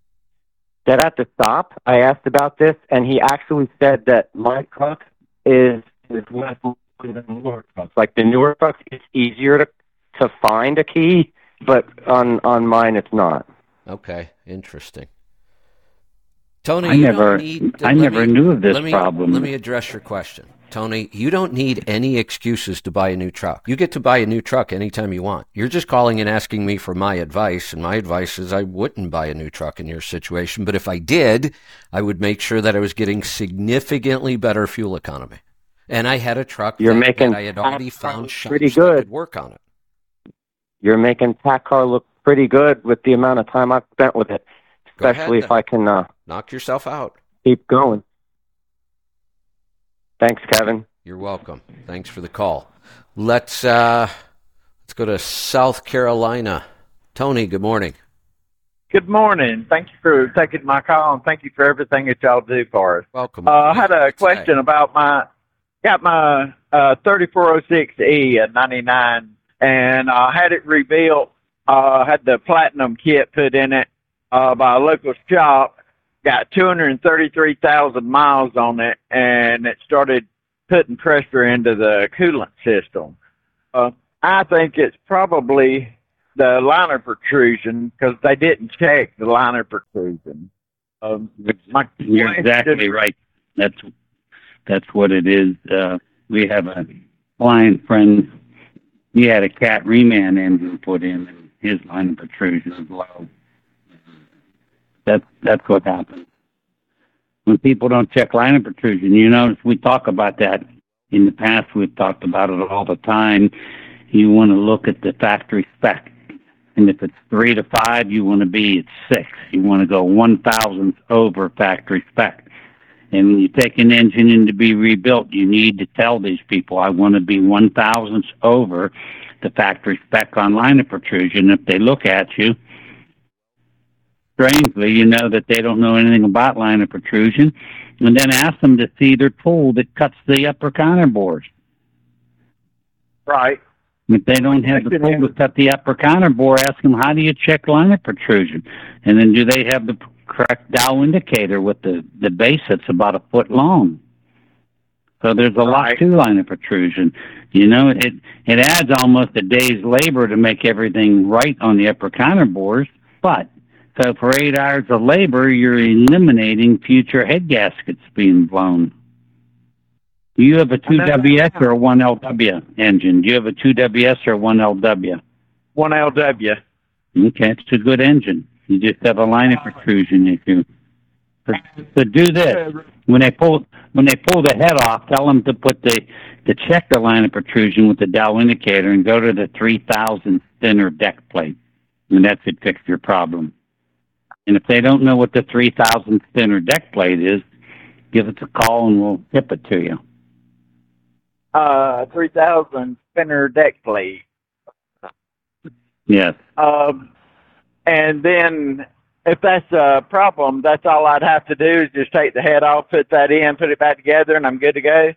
That at the stop, I asked about this, and he actually said that my truck is is less than newer trucks. Like the newer trucks, it's easier to to find a key, but on on mine, it's not. Okay, interesting. Tony, I you never, don't need. I never me- knew of this let me, problem. Let me address your question. Tony, you don't need any excuses to buy a new truck. You get to buy a new truck anytime you want. You're just calling and asking me for my advice, and my advice is I wouldn't buy a new truck in your situation. But if I did, I would make sure that I was getting significantly better fuel economy. And I had a truck You're that, making that I had already found shops pretty that good. could work on it. You're making PACCAR look pretty good with the amount of time I've spent with it, ahead especially if. I can uh, Knock yourself out. keep going. Thanks, Kevin. You're welcome. Thanks for the call. Let's uh, let's go to South Carolina. Tony, good morning. Good morning. Thank you for taking my call and thank you for everything that y'all do for us. Welcome. Uh, I had a question about my got my uh, 3406E at 99 and I had it rebuilt. Uh, had the platinum kit put in it uh, by a local shop. Got 233,000 miles on it and it started putting pressure into the coolant system. Uh, I think it's probably the liner protrusion because they didn't check the liner protrusion. Um, my You're exactly right. That's that's what it is. Uh, we have a client friend. He had a cat reman engine put in, and his liner protrusion is low. That's that's what happens when people don't check liner protrusion. You notice we talk about that in the past. We've talked about it all the time. You want to look at the factory spec. And if it's three to five, you want to be at six. You want to go one thousandth over factory spec. And when you take an engine in to be rebuilt, you need to tell these people, I want to be one thousandths over the factory spec on liner protrusion. If they look at you, strangely, you know that they don't know anything about liner protrusion. And then ask them to see their tool that cuts the upper counterbores. right. If they don't have the tool to cut the upper counter bore, ask them how do you check liner protrusion, and then do they have the correct dial indicator with the the base that's about a foot long. So there's a lot Right. to liner protrusion. You know, it it adds almost a day's labor to make everything right on the upper counter bores, but so for eight hours of labor, you're eliminating future head gaskets being blown. Do you have a 2WS or a 1LW engine? Do you have a 2WS or a 1LW? One LW. Okay, it's a good engine. You just have a liner protrusion issue. So, so do this when they pull when they pull the head off. Tell them to put the to check the liner protrusion with the dial indicator and go to the 3000 thinner deck plate, and that should fix your problem. And if they don't know what the 3000 thinner deck plate is, give us a call and we'll tip it to you. Uh, 3000 spinner deck plate. Yes. Um, and then if that's a problem, that's all I'd have to do is just take the head off, put that in, put it back together, and I'm good to go.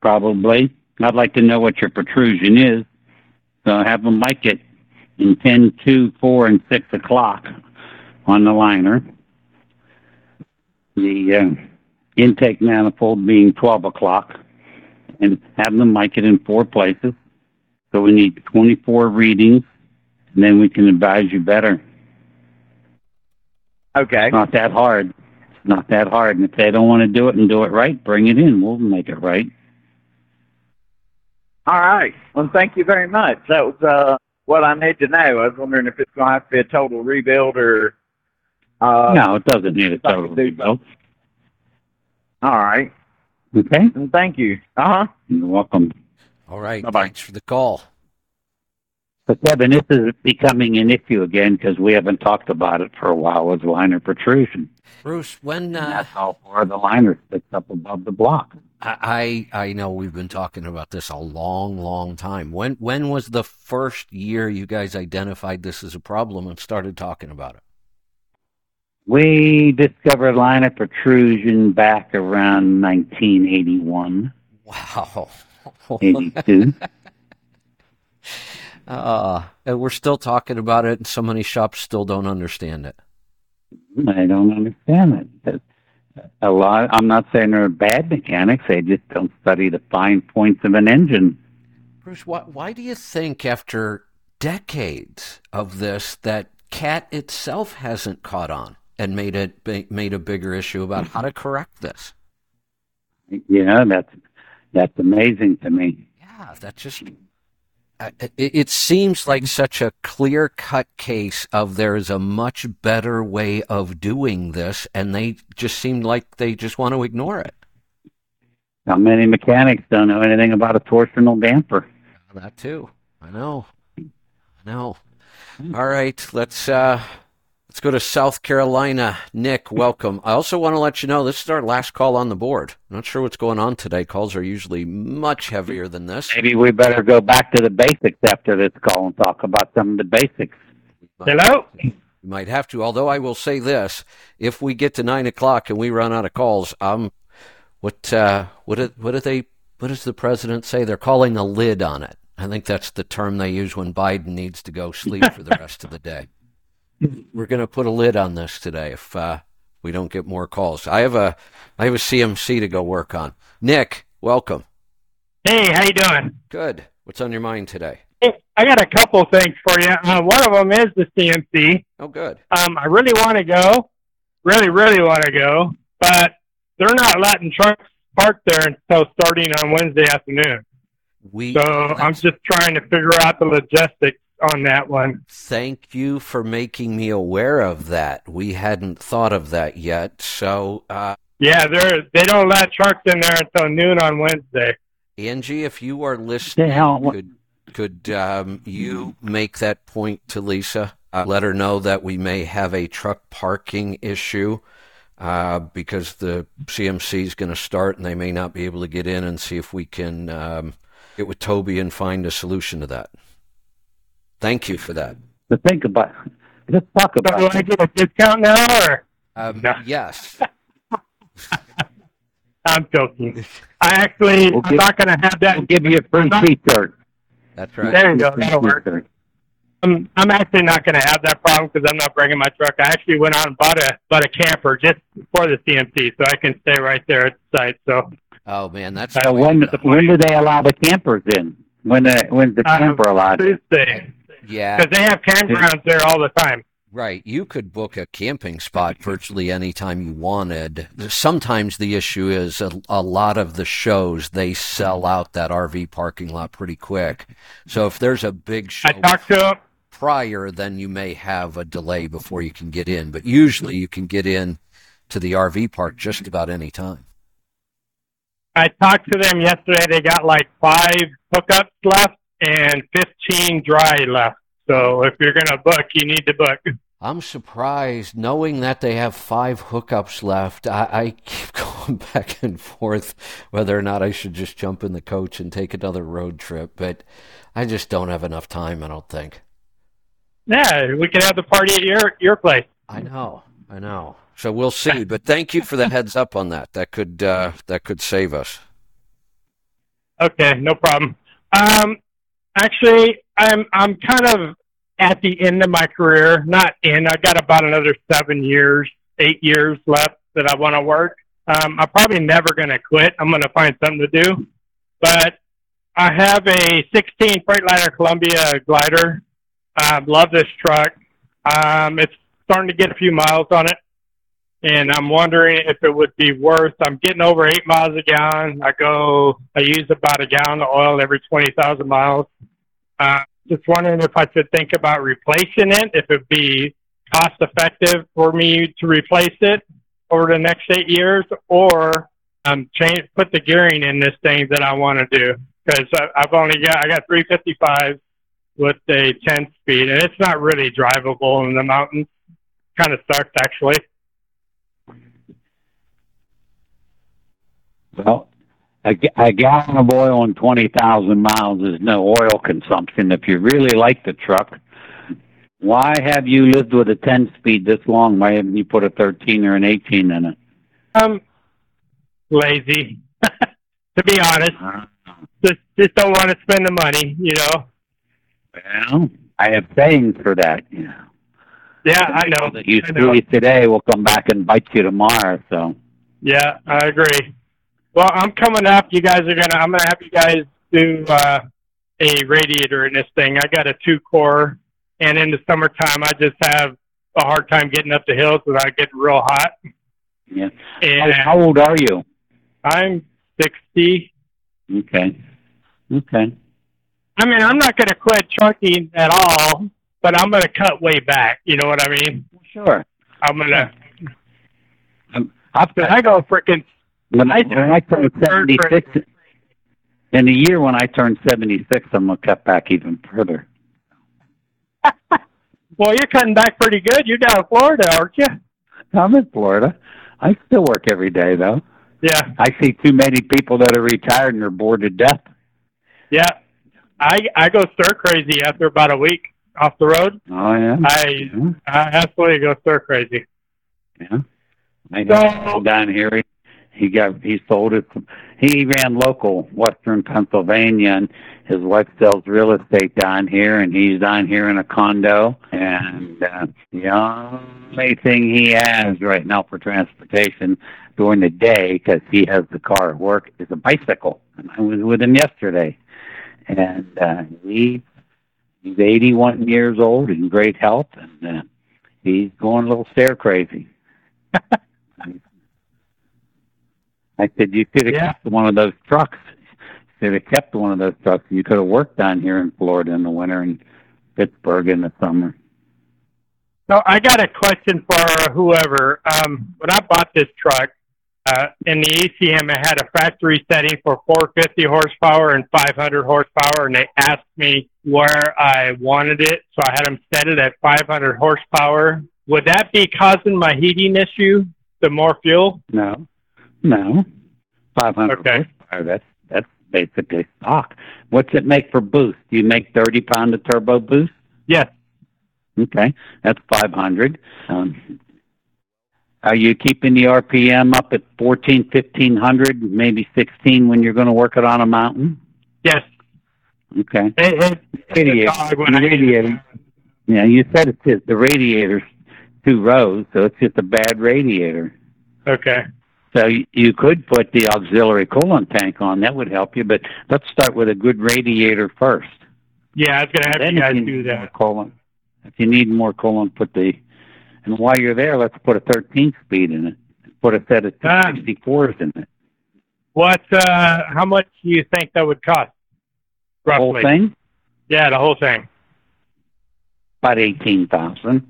Probably. I'd like to know what your protrusion is. So have them mic it in 10, 2, 4, and 6 o'clock on the liner. The uh, intake manifold being 12 o'clock. And have them mic it in four places. So we need 24 readings, and then we can advise you better. Okay. It's not that hard. It's not that hard. And if they don't want to do it and do it right, bring it in. We'll make it right. All right. Well, thank you very much. That was uh, what I need to know. I was wondering if it's going to have to be a total rebuild or. Uh, no, it doesn't need a total can do rebuild. All right. Okay. And thank you. Uh huh. You're welcome. All right. Bye-bye. Thanks for the call. But Kevin, this is becoming an issue again because we haven't talked about it for a while. Was liner protrusion? Bruce, when And uh, that's how far the liner sticks up above the block. I I I know we've been talking about this a long, long time. When when was the first year you guys identified this as a problem and started talking about it? We discovered liner protrusion back around 1981, Wow. 82. [laughs] Uh, and we're still talking about it, and so many shops still don't understand it. I don't understand it. A lot. I'm not saying they're bad mechanics. They just don't study the fine points of an engine. Bruce, why, why do you think after decades of this that CAT itself hasn't caught on and made it made a bigger issue about how to correct this? Yeah, that's that's amazing to me. Yeah, that just it, it seems like such a clear cut case of there is a much better way of doing this, and they just seem like they just want to ignore it. How many mechanics don't know anything about a torsional damper? That too. I know. I know. All right, let's uh let's go to South Carolina. Nick, welcome. I also want to let you know this is our last call on the board. not sure what's going on today. Calls are usually much heavier than this. Maybe we better go back to the basics after this call and talk about some of the basics. Hello? You might have to. Although I will say this: if we get to nine o'clock and we run out of calls, um, what uh, what did what did they what does the president say? They're calling a lid on it. I think that's the term they use when Biden needs to go sleep for the rest of the day. [laughs] We're going to put a lid on this today if uh, we don't get more calls. I have a I have a CMC to go work on. Nick, welcome. Hey, how you doing? Good. What's on your mind today? I got a couple things for you. Uh, one of them is the CMC. Oh, good. Um, I really want to go, really, really want to go, but they're not letting trucks park there until starting on Wednesday afternoon. We So I'm just trying to figure out the logistics on that one. Thank you for making me aware of that. We hadn't thought of that yet. So, uh, Yeah, they're they don't let trucks in there until noon on Wednesday. Angie, if you are listening, hell? could could um, you make that point to Lisa? Uh, let her know that we may have a truck parking issue uh, because the CMC is going to start and they may not be able to get in, and see if we can um, get with Toby and find a solution to that. Thank you for that. To think about, let's talk about. do about. I it. get a discount now, or Um, No. Yes. [laughs] I'm joking? I actually We'll I'm give- not going to have that. We'll give you a free not- T-shirt. That's right. There you go. That'll work. I'm I'm actually not going to have that problem because I'm not bringing my truck. I actually went out and bought a bought a camper just for the CMC, so I can stay right there at the site. So Oh man, that's Uh, So when when do they allow the campers in? When the when's the Uh, camper allowed? Tuesday, yeah. because they have campgrounds there all the time. Right. You could book a camping spot virtually anytime you wanted. Sometimes the issue is a, a lot of the shows, they sell out that RV parking lot pretty quick. So if there's a big show I talked to them. prior, then you may have a delay before you can get in. But usually you can get in to the RV park just about any time. I talked to them yesterday. They got like five hookups left and 15 dry left. So if you're going to book, you need to book. I'm surprised, knowing that they have five hookups left. I, I keep [laughs] going back and forth whether or not I should just jump in the coach and take another road trip, but I just don't have enough time. I don't think. Yeah, we can have the party at your your place. I know, I know. So we'll see. But thank you for the heads up on that. That could uh, that could save us. Okay, no problem. Um, actually, I'm I'm kind of at the end of my career. Not in. I got about another seven years, eight years left that I want to work. Um, I'm probably never going to quit. I'm going to find something to do. But I have a 16 Freightliner Columbia glider. I love this truck. Um, it's starting to get a few miles on it and I'm wondering if it would be worth. I'm getting over eight miles a gallon. I go, I use about a gallon of oil every twenty thousand miles. Uh, just wondering if I should think about replacing it. If it'd be cost effective for me to replace it over the next eight years, or um, change put the gearing in this thing that I want to do because I've only got I got three fifty five with a 10 speed, and it's not really drivable in the mountains. Kind of sucks, actually. Well, a, a gallon of oil and 20,000 miles is no oil consumption. If you really like the truck, why have you lived with a 10 speed this long? Why haven't you put a 13 or an 18 in it? I'm lazy, [laughs] to be honest. Uh, Just just don't want to spend the money, you know. Well, I have sayings for that. You know, Yeah, I know. that you I know. squeeze today will come back and bite you tomorrow. So, Yeah, I agree. Well, I'm coming up. You guys are gonna. I'm gonna have you guys do uh, a radiator in this thing. I got a two core, and in the summertime, I just have a hard time getting up the hills without getting real hot. yeah. And How, how old are you? I'm 60. Okay. Okay. I mean, I'm not gonna quit trucking at all, but I'm gonna cut way back. You know what I mean? Sure. I'm gonna. Um, I've Cause I go freaking. When I, when I turned 76, in a year when I turned 76, I'm going to cut back even further. [laughs] Well, you're cutting back pretty good. You're down in Florida, aren't you? I'm in Florida. I still work every day, though. Yeah. I see too many people that are retired and are bored to death. Yeah, I I go stir crazy after about a week off the road. Oh, yeah. I yeah. I absolutely go stir crazy. yeah. I So- down here. He, got he sold it. He ran local Western Pennsylvania, and his wife sells real estate down here, and he's down here in a condo. And uh, the only thing he has right now for transportation during the day, because he has the car at work, is a bicycle. And I was with him yesterday, and uh, he he's 81 years old in great health, and uh, he's going a little stare crazy. [laughs] I said, you could have Yeah. kept one of those trucks. Should have kept one of those trucks. You could have worked down here in Florida in the winter and Pittsburgh in the summer. So I got a question for whoever. Um, when I bought this truck, uh, in the ACM, it had a factory setting for 450 horsepower and 500 horsepower, and they asked me where I wanted it, so I had them set it at 500 horsepower. Would that be causing my heating issue? The more fuel? No, no, five hundred Okay. horsepower. That's that's basically stock. What's it make for boost? Do you make thirty pound of turbo boost? Yes. Okay, that's five hundred. Um, are you keeping the RPM up at fourteen, fifteen hundred, maybe sixteen when you're going to work it on a mountain? Yes. Okay. It, it, Radiator. Radiator. Yeah, you said it's just the radiator's two rows, so it's just a bad radiator. Okay. So you, could put the auxiliary coolant tank on. That would help you. But let's start with a good radiator first. Yeah, I was gonna have Then you guys you do that. coolant, if you need more coolant, put the. And while you're there, let's put a 13 speed in it. Put a set of Ah. 264s in it. What? Uh, how much do you think that would cost? The Roughly. whole thing Yeah, the whole thing. about 18,000,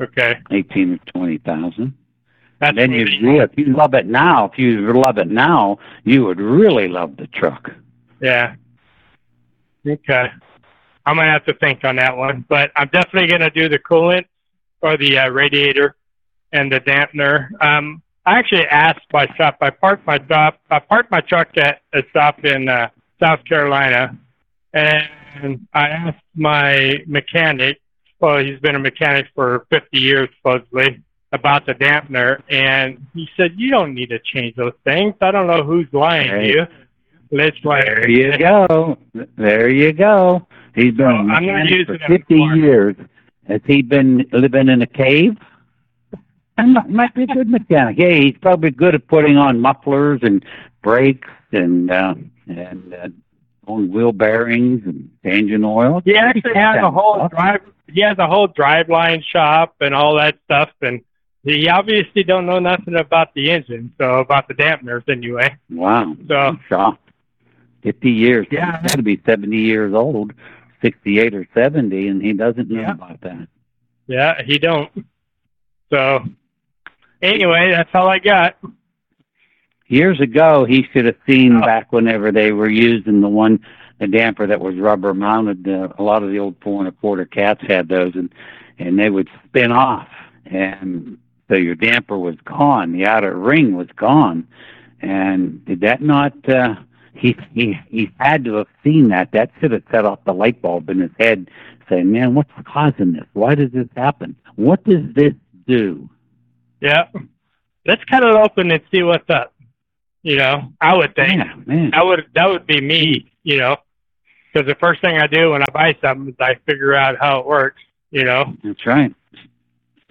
Okay. 18 or 20,000. That's then you, really, if you love it now, if you love it now, you would really love the truck. Yeah. Okay. I'm gonna have to think on that one, but I'm definitely gonna do the coolant or the uh, radiator and the dampener. Um, I actually asked my shop. I parked my shop. I parked my truck at a stop in uh, South Carolina, and I asked my mechanic. Well, he's been a mechanic for 50 years supposedly about the dampener, and he said you don't need to change those things. I don't know who's lying to Right. you. It's like There you go. There you go. He's been a I'm mechanic use for 50 Florida. years. Has he been living in a cave? And might, might be a good mechanic. Yeah, he's probably good at putting on mufflers and brakes and uh, and uh, on wheel bearings and changing oil. He actually has a whole drive. He has a whole driveline shop and all that stuff, and he obviously don't know nothing about the engine, so about the dampeners anyway. Wow. So I'm shocked. 50 years. Yeah. He's got to be 70 years old, 68 or 70, and he doesn't know Yeah. about that. yeah, he don't. So anyway, that's all I got. Years ago, he should have seen Oh. back whenever they were using the one the damper that was rubber mounted. Uh, a lot of the old four and a quarter cats had those, and and they would spin off, and so your damper was gone. The outer ring was gone, and did that not? Uh, [laughs] he he he had to have seen that. That should have set off the light bulb in his head, saying, "Man, what's causing this? Why does this happen? What does this do?" Yeah. Let's cut it open and see what's up. You know, I would think Yeah, man. that would that would be me. You know, because the first thing I do when I buy something is I figure out how it works. You know. That's right.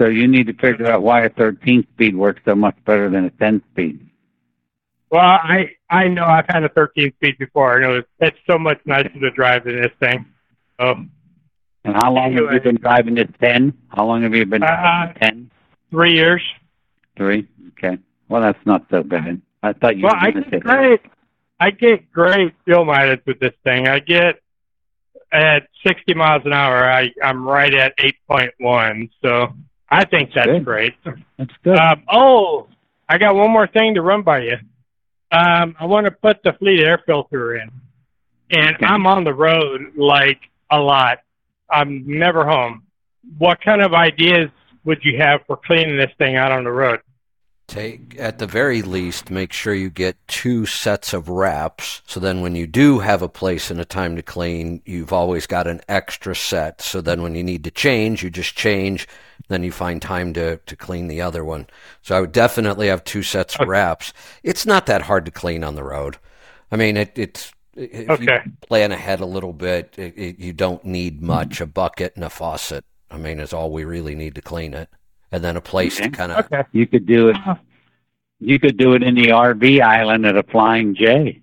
So you need to figure out why a 13 speed works so much better than a 10 speed. Well, I I know I've had a 13 speed before. I know it's, it's so much nicer to drive than this thing. So And how long have you been driving this 10? How long have you been Uh, driving 10? three years. Three? Okay. Well, that's not so bad. I thought you Well, were I going to get say great. I get great fuel mileage with this thing. I get at 60 miles an hour. I I'm right at 8.1. So I think that's Good. great. That's good. Um, oh, I got one more thing to run by you. Um, I want to put the fleet air filter in, and Okay. I'm on the road like a lot. I'm never home. What kind of ideas would you have for cleaning this thing out on the road? Take at the very least, make sure you get two sets of wraps. So then, when you do have a place and a time to clean, you've always got an extra set. So then, when you need to change, you just change. Then you find time to to clean the other one. So I would definitely have two sets of wraps. It's not that hard to clean on the road. I mean, it, it's if Okay. you plan ahead a little bit, it, it, you don't need much. A bucket and a faucet. I mean, is all we really need to clean it, and then a place to kind of Okay. you could do it. You could do it in the RV island at a Flying J.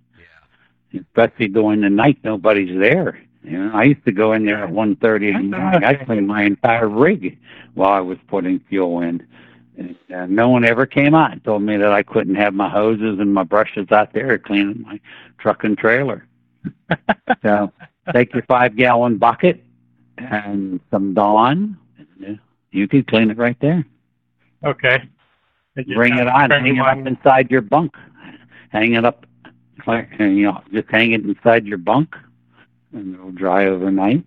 Especially during the night, nobody's there. You know, I used to go in there at one thirty in the morning. I cleaned my entire rig while I was putting fuel in. And, uh, no one ever came out and told me that I couldn't have my hoses and my brushes out there cleaning my truck and trailer. [laughs] so take your five gallon bucket and some Dawn. You could clean it right there. Okay. Bring it on. Hang it up inside your bunk. Hang it up. You know, just hang it inside your bunk, and it'll dry overnight.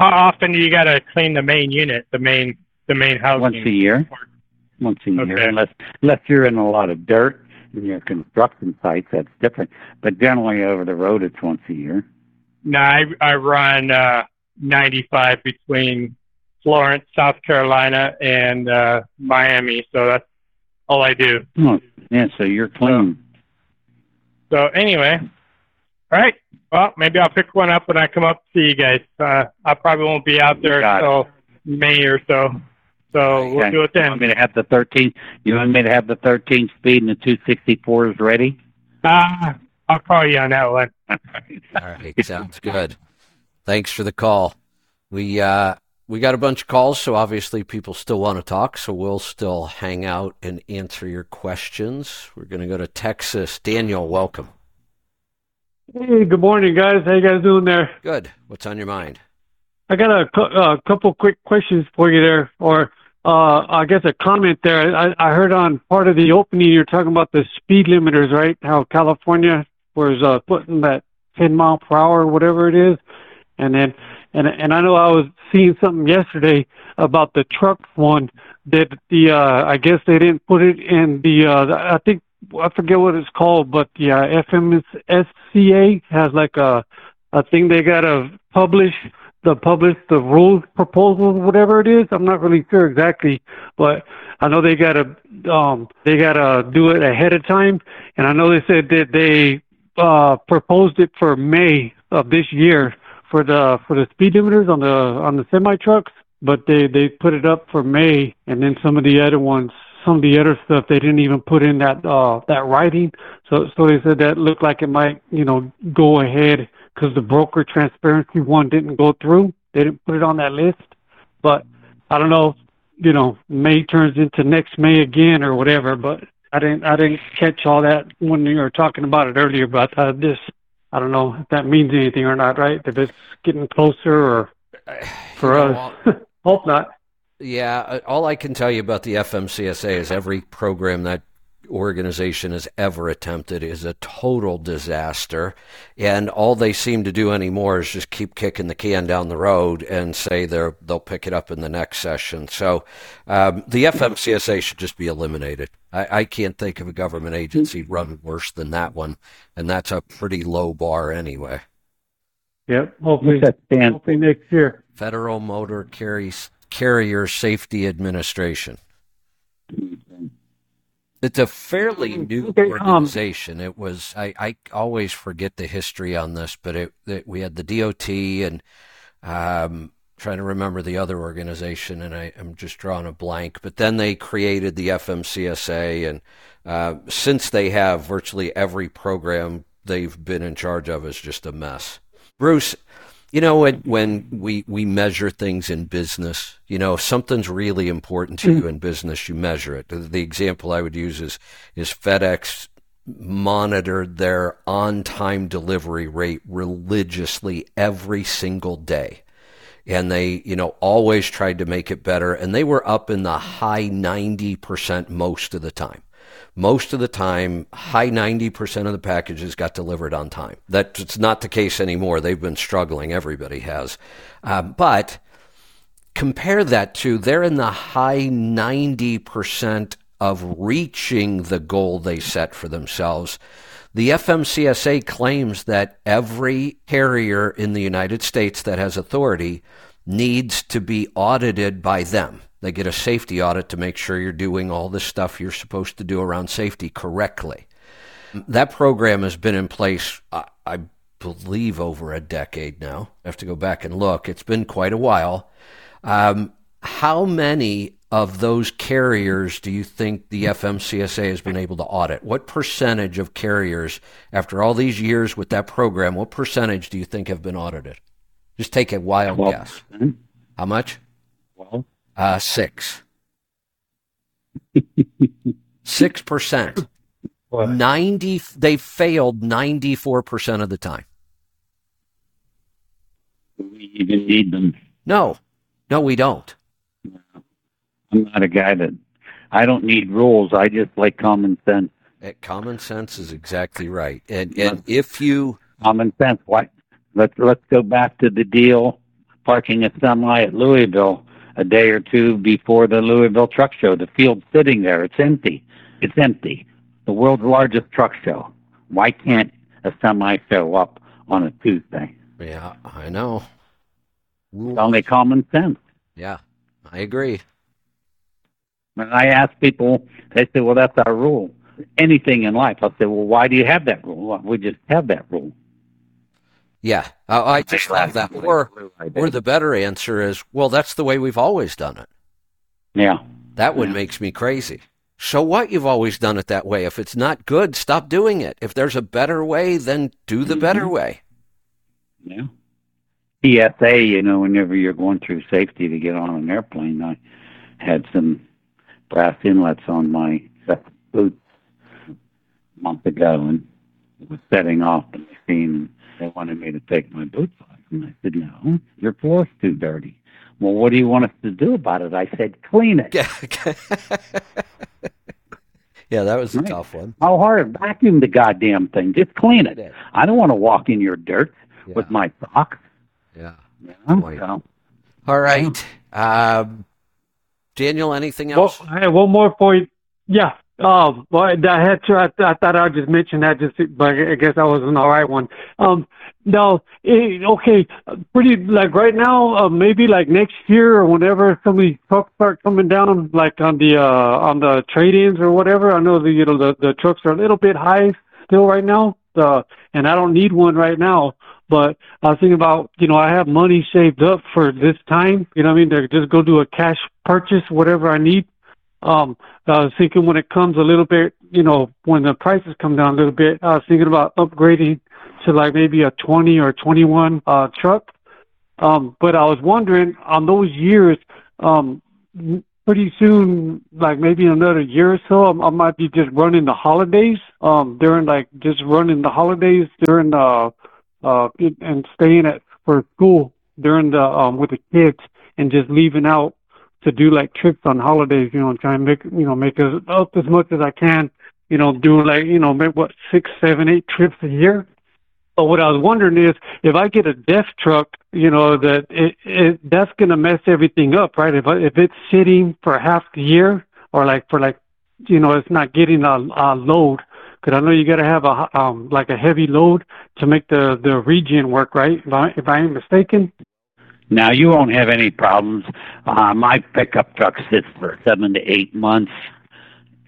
How often do you got to clean the main unit, the main the main housing? Once a year. Once a year, unless unless you're in a lot of dirt in your construction sites, that's different. But generally, over the road, it's once a year. No, I I run uh, 95 between Florence, South Carolina, and uh, Miami. So that's all I do. Oh, yeah. So you're clean. So anyway, all right. Well, maybe I'll pick one up when I come up to see you guys. Uh, I probably won't be out there Got it. until May or so. So we'll Okay. do it then. You then. want me to have the 13? You want me to have the 13 speed and the 264s ready? Uh, I'll call you on that one. [laughs] All right, sounds good. Thanks for the call. We uh we got a bunch of calls, so obviously people still want to talk, so we'll still hang out and answer your questions. We're going to go to Texas. Daniel, welcome. Hey, good morning, guys. How you guys doing there? Good. What's on your mind? I got a cou- uh, couple quick questions for you there, or uh, I guess a comment there. I, I heard on part of the opening you're talking about the speed limiters, right? How California was uh, putting that 10 mile per hour, whatever it is, and then and and I know I was seeing something yesterday about the truck one that the uh, I guess they didn't put it in the uh, I think I forget what it's called, but the uh, FMSCA has like a a thing they gotta publish the publish the rules proposals whatever it is. I'm not really sure exactly but i know they gotta um they gotta do it ahead of time. And i know they said that they uh proposed it for may of this year for the for the speed limiters on the on the semi trucks but they they put it up for may and then some of the other ones some of the other stuff they didn't even put in that uh that writing so so they said that looked like it might you know go ahead because the broker transparency one didn't go through. They didn't put it on that list. But I don't know, you know, May turns into next May again or whatever. But I didn't, I didn't catch all that when you were talking about it earlier. But uh, this, I don't know if that means anything or not, right? If it's getting closer or [sighs] for You know, us. [laughs] Hope not. Yeah, uh, all I can tell you about the FMCSA is every program that organization has ever attempted is a total disaster. And all they seem to do anymore is just keep kicking the can down the road and say they're, they'll pick it up in the next session. So um, the FMCSA should just be eliminated. I, I can't think of a government agency run worse than that one. And that's a pretty low bar anyway. Yep. Hopefully, that stand? hopefully next year. Federal Motor Carries, Carrier Safety Administration. It's a fairly new Okay, um, organization. it was I, I always forget the history on this, but it, it we had the DOT and um, trying to remember the other organization, and I, am just drawing a blank. But then they created the FMCSA, and uh, since they have virtually every program they've been in charge of is just a mess. Bruce, you know when when we we measure things in business, you know if something's really important to you mm. in business, you measure it. The, example I would use is is FedEx monitored their on-time delivery rate religiously every single day. And they, you know, always tried to make it better and they were up in the high 90% most of the time most of the time, high 90% of the packages got delivered on time. That's not the case anymore. They've been struggling. Everybody has. Uh, but compare that to they're in the high 90% of reaching the goal they set for themselves. The FMCSA claims that every carrier in the United States that has authority needs to be audited by them. They get a safety audit to make sure you're doing all the stuff you're supposed to do around safety correctly. That program has been in place, I, I believe, over a decade now. I have to go back and look. It's been quite a while. Um, how many of those carriers do you think the FMCSA has been able to audit? What percentage of carriers, after all these years with that program, what percentage do you think have been audited? Just take a wild guess. How much? Well, Uh, six. [laughs] Six percent. Ninety. They failed ninety-four percent of the time. do we even need them? No, no, we don't. I'm not a guy that I don't need rules. I just like common sense. Uh, Common sense is exactly right. And and if you Common sense. Why? Let's let's go back to the deal parking a semi at Louisville a day or two before the Louisville Truck Show. The field's sitting there. It's empty. It's empty. The world's largest truck show. Why can't a semi show up on a Tuesday? yeah, I know. It's only common sense. Yeah, I agree. When I ask people, they say, "Well, that's our rule." Anything in life, I'll say, "Well, why do you have that rule?" Well, we just have that rule. Yeah, I, I just love that. Or or the better answer is, well, that's the way we've always done it. yeah, That one Yeah. makes me crazy. So what? You've always done it that way. If it's not good, stop doing it. If there's a better way, then do the mm-hmm. better way. yeah. TSA, you know, whenever you're going through safety to get on an airplane, I had some brass inlets on my boots a month ago, and it was setting off the machine. They wanted me to take my boots off, and I said, "No, your floor's too dirty." Well, what do you want us to do about it? I said, "Clean it." yeah, [laughs] that was a Right. tough one. How hard? Vacuum the goddamn thing. Just clean it. Yeah. I don't want to walk in your dirt Yeah. with my socks. Yeah. You know? Boy. So, All right. Um, Daniel, anything Well, else? I have one more point. Yeah. Um, well, I had to. I, I thought I would just mention that, just but I guess I wasn't the right one. Um, no, eh, okay, pretty like right now, uh, maybe like next year or whenever some of these trucks start coming down, like on the uh on the trade-ins or whatever. I know the you know the the trucks are a little bit high still right now. Uh, and I don't need one right now. But I was thinking about, you know, I have money saved up for this time. You know what I mean? To just go do a cash purchase, whatever I need. Um, I was thinking when it comes a little bit, you know, when the prices come down a little bit, I was thinking about upgrading to like maybe a 20 or 21 uh, truck. Um, but I was wondering on those years, um, pretty soon, like maybe another year or so, I, I might be just running the holidays. Um, during like just running the holidays during the uh, and staying at for school during the um with the kids and just leaving out to do like trips on holidays, you know, try and make you know make as, up as much as I can you know, doing like, you know, maybe what, six, seven, eight trips a year. But what I was wondering is if I get a DEF truck, you know, that it, it that's going to mess everything up, right? If if it's sitting for half the year or like for like, you know, it's not getting a, a load. Because I know you got to have a um like a heavy load to make the the regen work, right? If I if I ain't mistaken. Now you won't have any problems. Uh, my pickup truck sits for seven to eight months,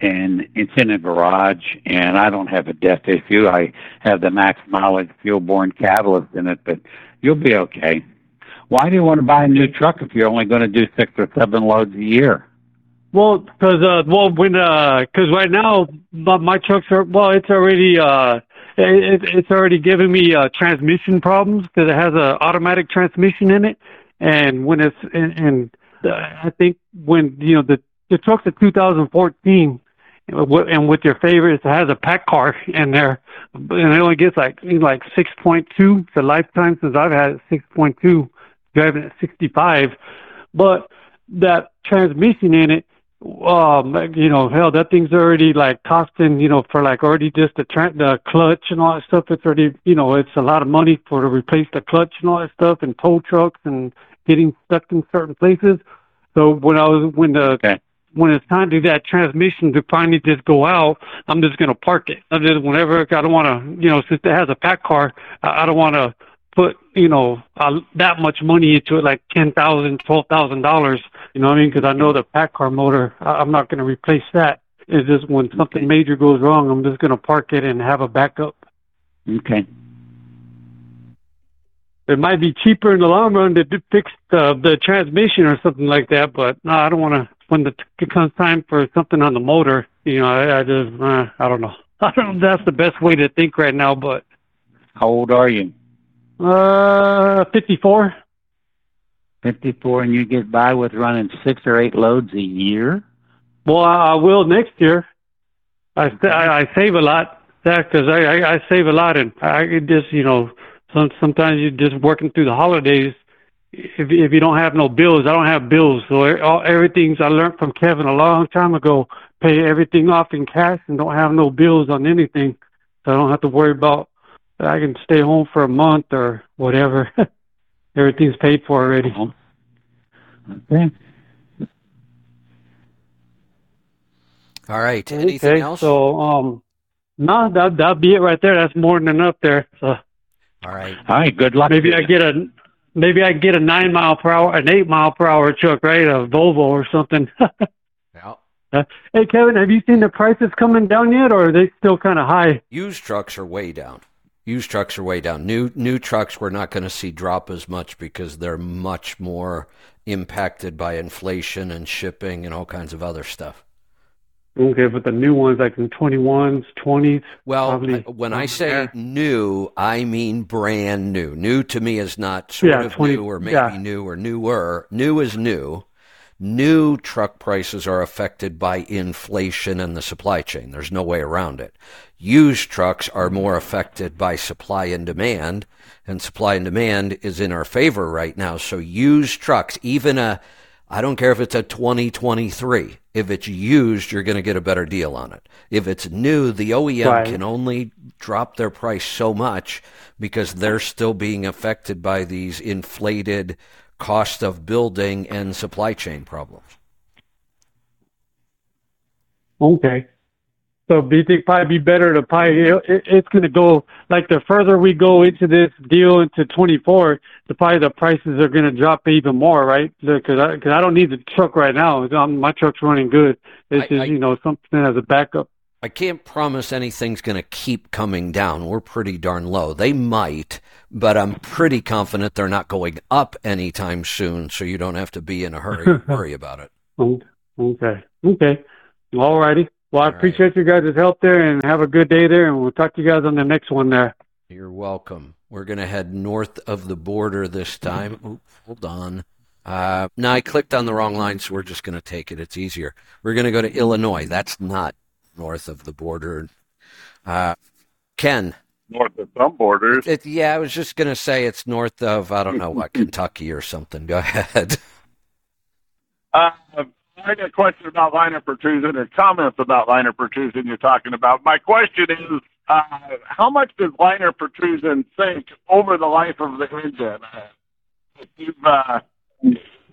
and it's in a garage, and I don't have a DEF issue. I have the max mileage fuel-borne catalyst in it, but you'll be okay. Why do you want to buy a new truck if you're only going to do six or seven loads a year? Well, because uh, well, when uh 'cause right now my, my trucks are well, it's already uh, it, it's already giving me uh, transmission problems because it has a automatic transmission in it, and when it's and, and uh, I think when you know the the truck's a 2014, and with your favorites, it has a PACCAR [laughs] in there, and it only gets like like 6.2. The lifetime since I've had it 6.2, driving at 65, but that transmission in it um you know hell that thing's already like costing you know for like already just the tra- the clutch and all that stuff it's already you know it's a lot of money for to replace the clutch and all that stuff and tow trucks and getting stuck in certain places so when i was when the Okay. when it's time to do that transmission to finally just go out i'm just going to park it i just whenever i don't want to you know since it has a PACCAR i, I don't want to put you know uh, that much money into it like ten thousand twelve thousand dollars you know what I mean? Because I know the PACCAR motor, I- I'm not going to replace that. It's just when something major goes wrong, I'm just going to park it and have a backup. Okay. It might be cheaper in the long run to fix the, the transmission or something like that, but no, I don't want to. When the it comes time for something on the motor, you know, I, I just, uh, I don't know. [laughs] I don't know if that's the best way to think right now, but How old are you? Uh, 54. 54, and you get by with running six or eight loads a year? Well, I, will next year. I I, I save a lot, Zach, because I, I I save a lot, and I just you know some sometimes you're just working through the holidays. If if you don't have no bills, I don't have bills, so all, everything's I learned from Kevin a long time ago. Pay everything off in cash and don't have no bills on anything, so I don't have to worry about. I can stay home for a month or whatever. [laughs] Everything's paid for already. Okay. All right. Anything okay, else? So, um, no, that that'll be it right there. That's more than enough there. So All right. All right, good luck. maybe I get a maybe I get a nine mile per hour, an eight mile per hour truck, right? A Volvo or something. [laughs] Yeah. hey, Kevin, have you seen the prices coming down yet, or are they still kind of high? Used trucks are way down. Used trucks are way down. New new trucks we're not going to see drop as much because they're much more impacted by inflation and shipping and all kinds of other stuff. Okay, but the new ones, like in twenty ones, twenties. Well, Probably when I say there. new, I mean brand new. New to me is not sort Yeah, of 20 new or maybe yeah. new or newer. New is new. New truck prices are affected by inflation and the supply chain. There's no way around it. Used trucks are more affected by supply and demand, and supply and demand is in our favor right now. So used trucks, even a I don't care if it's a 2023. If it's used, you're going to get a better deal on it. If it's new, the OEM Right. can only drop their price so much because they're still being affected by these inflated cost of building and supply chain problems. Okay. So do you think probably be better to probably it, it's going to go like the further we go into this deal into 24, the probably the prices are going to drop even more, right? Because I, cause I don't need the truck right now. Um, my truck's running good. It's I- just I- you know something as a backup. I can't promise anything's going to keep coming down. We're pretty darn low. They might, but I'm pretty confident they're not going up anytime soon, so you don't have to be in a hurry [laughs] worry about it. Okay. Okay. All righty. Well, I All right. appreciate you guys' help there, and have a good day there, and we'll talk to you guys on the next one there. You're welcome. We're going to head north of the border this time. Hold on. Uh, no, I clicked on the wrong line, so we're just going to take it. It's easier. We're going to go to Illinois. That's not north of the border. Uh, Ken, north of some borders. it, yeah, I was just going to say it's north of, I don't know what, [laughs] Kentucky or something. Go ahead. Uh, I had a question about liner protrusion or comments about liner protrusion you're talking about. My question is, uh, how much does liner protrusion sink over the life of the engine? Uh, if you've, uh,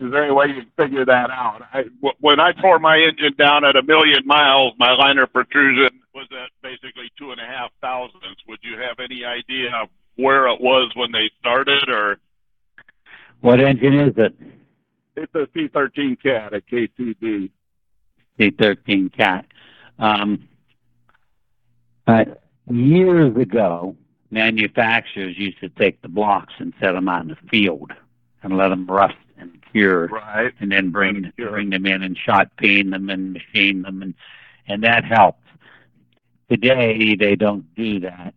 is there any way you can figure that out? I, w- when I tore my engine down at a million miles, my liner protrusion was at basically two and a half thousandths. Would you have any idea of where it was when they started, or What engine is it? it's a C13 cat at KCB? C13 cat. Um, uh, years ago, manufacturers used to take the blocks and set them in the field and let them rust cure, Right. and then bring bring them in and shot peen them and machine them, and and that helped. Today they don't do that.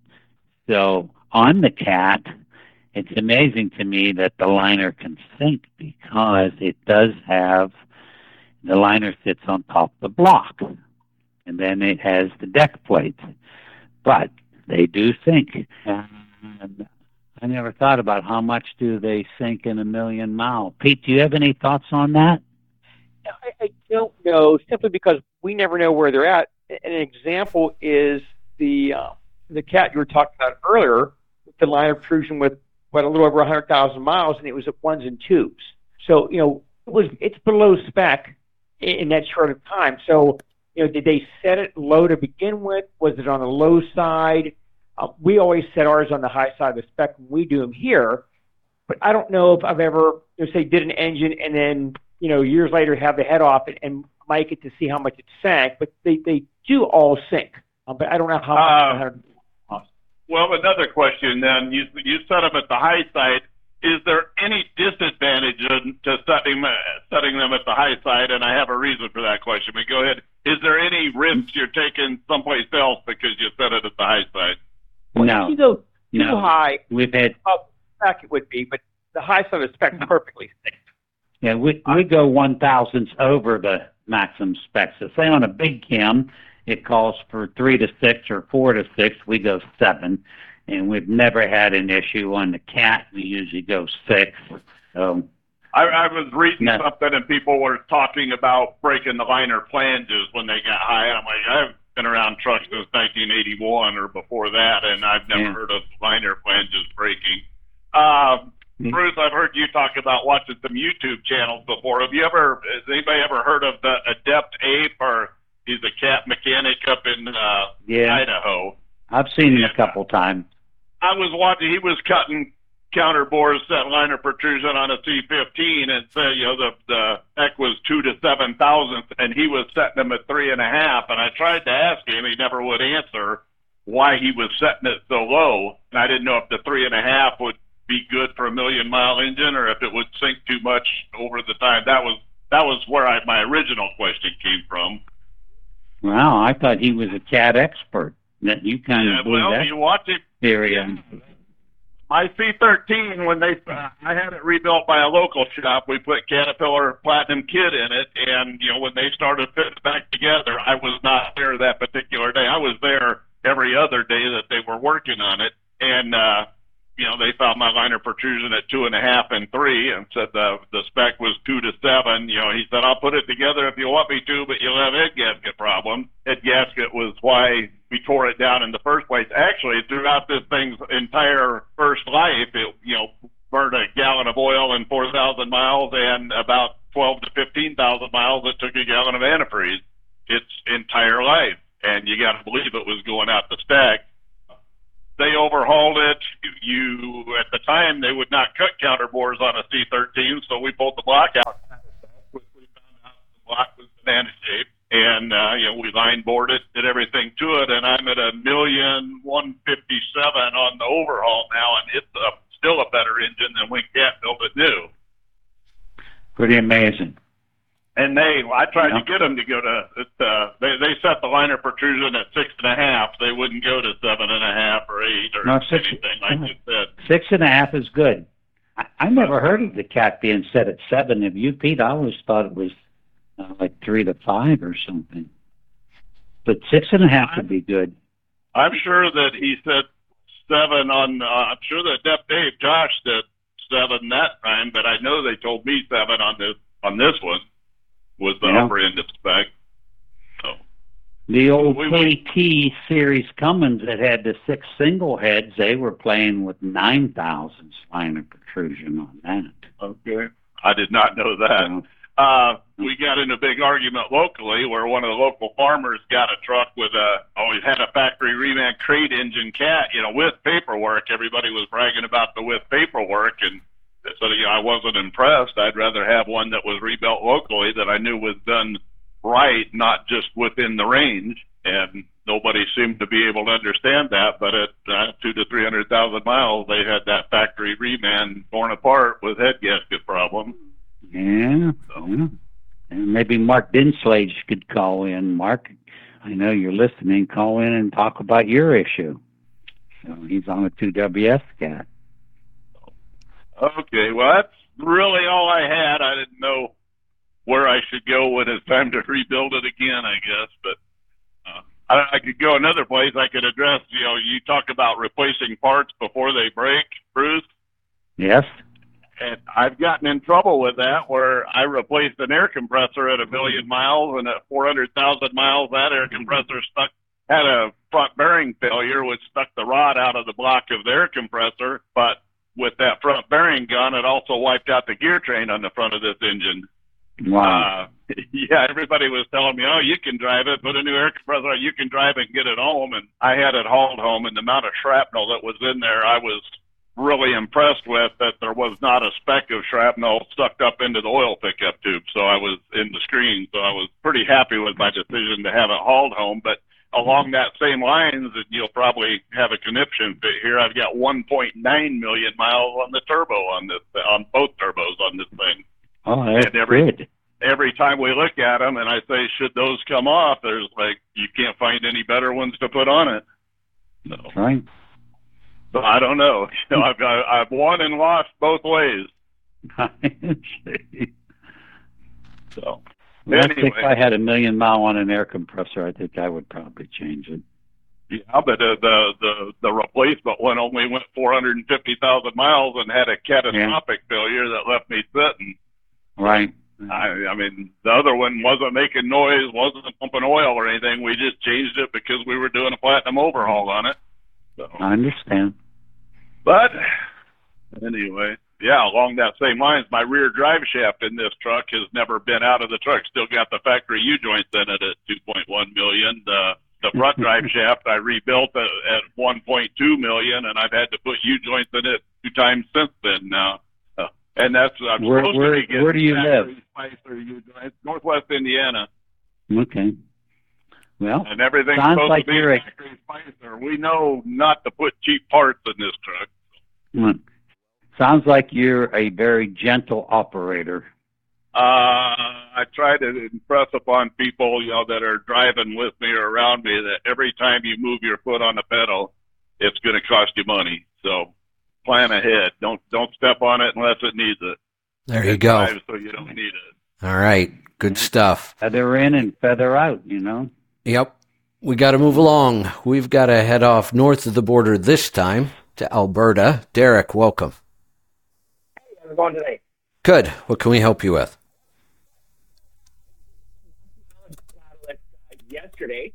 So on the cat, it's amazing to me that the liner can sink because it does have the liner sits on top of the block, and then it has the deck plate. But they do sink. And I never thought about how much do they sink in a million miles. Pete, do you have any thoughts on that? I, I don't know, simply because we never know where they're at. An example is the uh, the cat you were talking about earlier, the liner protrusion with what a little over 100,000 miles, and it was at ones and twos. So you know, it was it's below spec in, in that short of time. So you know, did they set it low to begin with? Was it on the low side? Uh, we always set ours on the high side of the spec when we do them here. But I don't know if I've ever, you know, say, did an engine and then you know, years later have the head off and, and mic it to see how much it sank, but they, they do all sink. Um, but I don't know how Uh, much. Well, another question then. You you set them at the high side. Is there any disadvantage to setting uh, setting them at the high side? And I have a reason for that question. But go ahead. Is there any risk you're taking someplace else because you set it at the high side? If No, you go too no. high, We've had up spec it would be, but the high side of the spec perfectly sinks. Yeah, we we go one thousandths over the maximum specs. So say on a big cam, it calls for three to six or four to six. We go seven, and we've never had an issue on the cat. We usually go six. So I, I was reading No. something and people were talking about breaking the liner flanges when they got high. I'm like, I've been around trucks since 1981 or before that, and I've never Yeah. heard of liner flanges breaking. Um, Mm. Bruce, I've heard you talk about watching some YouTube channels before. Have you ever, has anybody ever heard of the Adept Ape or he's a cat mechanic up in uh, yeah, Idaho? I've seen it a couple times. I was watching. He was cutting counter bores, set liner protrusion on a C15, and said, you know, the the heck was two to seven thousandths, and he was setting them at three and a half. And I tried to ask him, he never would answer why he was setting it so low. And I didn't know if the three and a half would be good for a million mile engine, or if it would sink too much over the time. That was that was where I, my original question came from. Wow, I thought he was a cat expert. That you kind Yeah, of blew well, that you watch it theory. in. My C13, when they, uh, I had it rebuilt by a local shop. We put Caterpillar Platinum Kit in it, and you know when they started putting it back together, I was not there that particular day. I was there every other day that they were working on it, found my liner protrusion at two and a half and three, and said the the spec was two to seven. You know, he said I'll put it together if you want me to, but you'll have head gasket problems. Head gasket was why we tore it down in the first place. Actually, throughout this thing's entire first life, it you know burned a gallon of oil in 4,000 miles and about 12 to 15,000 miles. It took a gallon of antifreeze its entire life, and you got to believe it was going out the stack. They overhauled it. You at the time they would not cut counter bores on a C13, so we pulled the block out. Quickly found out the block was banana shaped and uh, you know we line bored it, did everything to it, and I'm at a million one fifty seven on the overhaul now, and it's a, still a better engine than when Cat built it new. Pretty amazing. And they, I tried Yeah. to get them to go to, uh, they they set the liner protrusion at six and a half. They wouldn't go to seven and a half or eight or No, six- anything like you said. Six and a half is good. I, I never heard of the cat being set at seven. Have you, Pete? I always thought it was uh, like three to five or something. But six and a half would be good. I'm sure that he said seven on. Uh, I'm sure that Dep Dave Josh said seven that time, but I know they told me seven on this on this one. Was the Yeah. upper end of spec. So The old We- KT series Cummins that had the six single heads, they were playing with 9,000 liner protrusion on that. okay, I did not know that. Uh, we got in a big argument locally where one of the local farmers got a truck with a oh he had a factory reman crate engine cat, you know, with paperwork. Everybody was bragging about the with paperwork and so you know, I wasn't impressed. I'd rather have one that was rebuilt locally that I knew was done right, not just within the range. And nobody seemed to be able to understand that. But at uh, two to three hundred thousand miles, they had that factory reman torn apart with head gasket problems. yeah, yeah. And maybe Mark Dinslage could call in. Mark, I know you're listening. Call in and talk about your issue. So he's on a 2WS cat. Okay, well, that's really all I had. I didn't know where I should go when it's time to [laughs] rebuild it again, I guess. But uh, I, I could go another place. I could address, you know, you talk about replacing parts before they break, Bruce. Yes? And I've gotten in trouble with that where I replaced an air compressor at a million miles and at 400,000 miles, that air compressor stuck, had a front bearing failure, which stuck the rod out of the block of the air compressor. But with that front bearing gun, it also wiped out the gear train on the front of this engine. Wow. Uh, [laughs] yeah, everybody was telling me, oh, you can drive it, put a new air compressor on, you can drive it and get it home. And I had it hauled home, and the amount of shrapnel that was in there, I was really impressed with that there was not a speck of shrapnel sucked up into the oil pickup tube. So I was in the screen. So I was pretty happy with my decision to have it hauled home. But along that same lines, and you'll probably have a conniption fit here. I've got 1.9 million miles on the turbo on this, on both turbos on this thing. Oh, that's and every- good. Every time we look at them, and I say, should those come off? There's like you can't find any better ones to put on it. So, Right. so I don't know. [laughs] You know, I've got, I've won and lost both ways. [laughs] So Well, I think if I had a million mile on an air compressor, I think I would probably change it. yeah, but uh, the the the replacement one only went 450,000 miles and had a catastrophic failure that left me sitting. Right. I, I mean, the other one wasn't making noise, wasn't pumping oil or anything. We just changed it because we were doing a platinum overhaul on it. So, I understand. but anyway, yeah, along that same lines, my rear drive shaft in this truck has never been out of the truck. Still got the factory U joints in it at 2.1 million. The the front [laughs] drive shaft I rebuilt at, at 1.2 million, and I've had to put U joints in it two times since then now. Uh, and that's I'm Where- supposed where- to be getting where do you live? Spicer U joints, Northwest Indiana, Okay. Well, and everything's Sounds supposed like to be factory Spicer. We know not to put cheap parts in this truck. mm, sounds like you're a very gentle operator. Uh, I try to impress upon people, you know, that are driving with me or around me that every time you move your foot on the pedal, it's going to cost you money. So plan ahead. Don't don't step on it unless it needs it. There you go. So you don't need it. All right. Good stuff. Feather in and feather out, you know. Yep. We got to move along. We've got to head off north of the border this time to Alberta. Derek, welcome. It going today? Good. What can we help you with? uh, yesterday,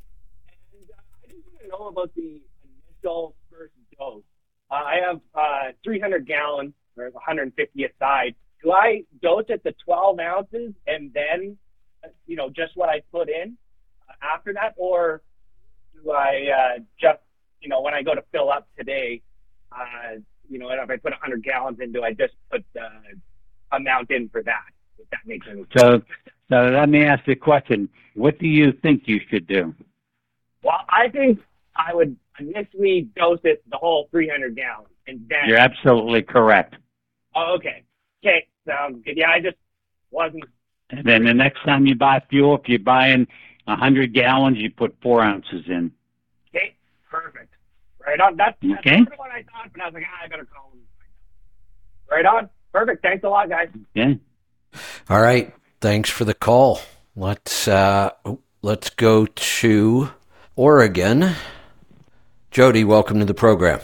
and uh, I just want to know about the initial first dose. Uh, I have uh, 300 gallons, or 150 aside. Do I dose at the 12 ounces and then, you know, just what I put in uh, after that, or do I uh, just, you know, when I go to fill up today, uh, you know, if I put 100 gallons in, do I just put the amount in for that? If that makes sense. So, so let me ask you a question. What do you think you should do? Well, I think I would initially dose it the whole 300 gallons, and then. You're absolutely correct. Oh, okay. Okay, sounds good. Yeah, I just wasn't. And then the next time you buy fuel, if you're buying a hundred gallons, you put four ounces in. Okay, perfect. Right on. That's, that's Okay. sort what I thought, but I was like, ah, I better call him. Right on. Perfect. Thanks a lot, guys. Okay. All right. Thanks for the call. Let's uh, let's go to Oregon. Jody, welcome to the program.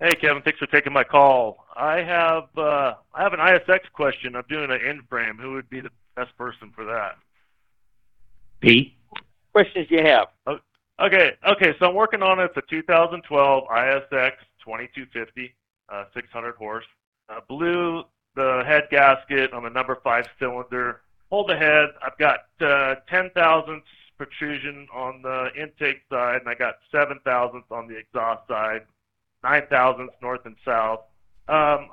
Hey, Kevin. Thanks for taking my call. I have uh, I have an ISX question. I'm doing an in frame. Who would be the best person for that? Pete? Questions you have? Okay, okay. So I'm working on it. It's a 2012 ISX 2250, uh, 600 horse. Uh, blew the head gasket on the number five cylinder. Hold the head. I've got uh, 10 thousandths protrusion on the intake side, and I got 7 thousandths on the exhaust side, 9 thousandths north and south. Um,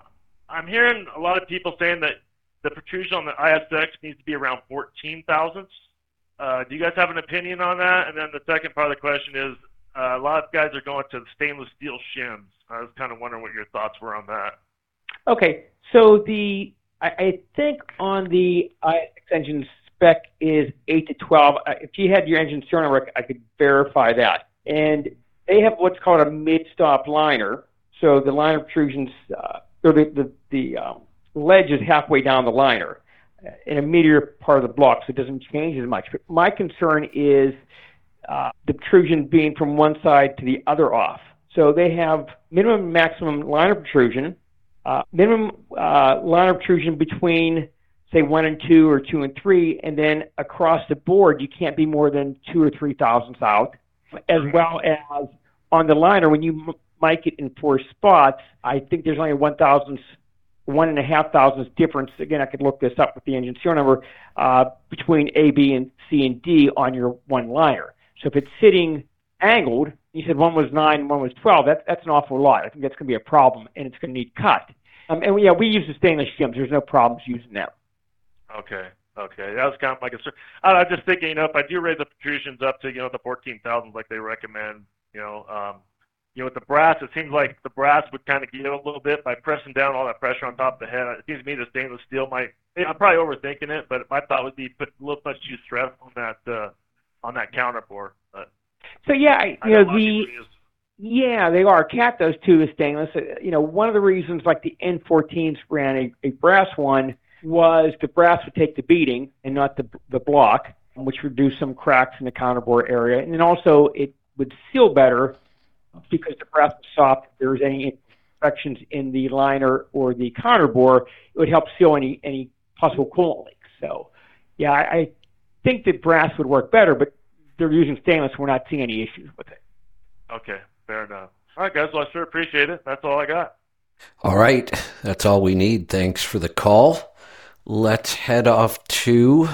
I'm hearing a lot of people saying that the protrusion on the ISX needs to be around 14 thousandths. Uh, do you guys have an opinion on that? And then the second part of the question is, uh, a lot of guys are going to stainless steel shims. I was kind of wondering what your thoughts were on that. Okay, so the I, I think on the ISX engine spec is eight to twelve. Uh, if you had your engine serial number, I could verify that. And they have what's called a mid-stop liner. So the liner protrusions, uh, the the, the um, ledge is halfway down the liner in a meteor part of the block, so it doesn't change as much. But my concern is uh, the protrusion being from one side to the other off. So they have minimum and maximum liner protrusion, uh, minimum uh, liner protrusion between say one and two or two and three, and then across the board you can't be more than two or three thousandths out, as well as on the liner when you m- mic it in four spots. I think there's only one thousandths, one and a half thousandths difference. Again, I could look this up with the engine serial number uh, between A, B, and C and D on your one liner. So if it's sitting angled, you said one was nine, one was twelve. That's that's an awful lot. I think that's going to be a problem, and it's going to need cut. Um, and yeah, we use the stainless shims. There's no problems using them. Okay. Okay. That was kind of my concern. I was just thinking, you know, if I do raise the protrusions up to, you know, the 14,000 like they recommend, you know, um, you know, with the brass, it seems like the brass would kind of give a little bit by pressing down all that pressure on top of the head. It seems to me the stainless steel might. I'm probably overthinking it, but my thought would be put a little much too stress on that uh, on that counterbore. But So yeah, I- you know a lot of the yeah they are. Cat those two is stainless. Uh, You know one of the reasons like the N14s ran a, a brass one was the brass would take the beating and not the the block, which reduced some cracks in the counterbore area, and then also it would seal better because the brass was soft. If there was any infections in the liner or the counterbore, it would help seal any any possible coolant leaks. So yeah, I, I think that brass would work better, but they're using stainless. We're not seeing any issues with it. Okay. Fair enough. All right, guys. Well, I sure appreciate it. That's all I got. All right, that's all we need. Thanks for the call. Let's head off to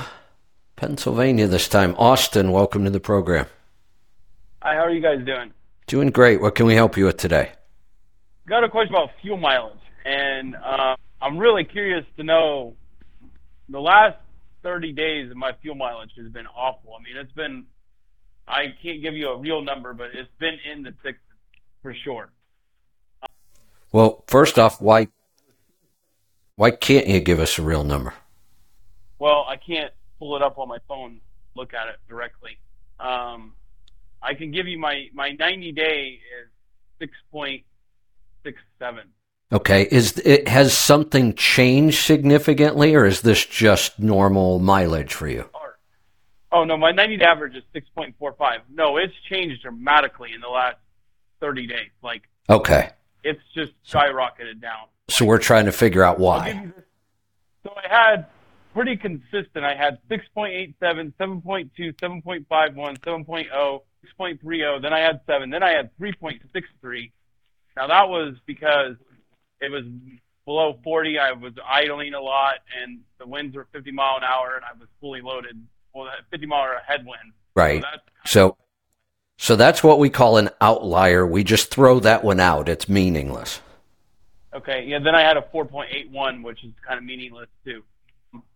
Pennsylvania this time. Austin, welcome to the program. Hi, how are you guys doing? Doing great. What can we help you with today? Got a question about fuel mileage, and uh, I'm really curious to know the last 30 days of my fuel mileage has been awful. I mean, it's been, I can't give you a real number, but it's been in the sixes for sure. Well, first off, why why can't you give us a real number? Well, I can't pull it up on my phone, look at it directly. Um, I can give you my, my 90 day is 6.67. Okay, is it has something changed significantly, or is this just normal mileage for you? Oh no, my 90 day average is 6.45. No, it's changed dramatically in the last 30 days. Like Okay, it's just skyrocketed down. so we're trying to figure out why. So I had pretty consistent. I had 6.87, 7.2, 7.51, 7.0, 6.30. oh. Then I had seven. Then I had 3.63. Now that was because it was below 40. I was idling a lot, and the winds were 50 mile an hour, and I was fully loaded. Well, that 50 mile hour headwind. Right. So that's So, so that's what we call an outlier. We just throw that one out. It's meaningless. Okay, yeah, then I had a 4.81, which is kind of meaningless too.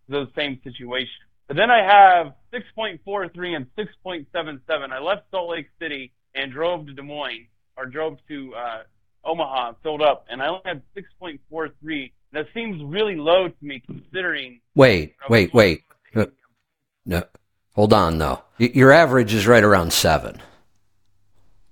The same situation. But then I have 6.43 and 6.77. I left Salt Lake City and drove to Des Moines, or drove to uh, Omaha, filled up, and I only had 6.43. That seems really low to me considering. Wait, wait, wait. No, hold on though. Your average is right around seven.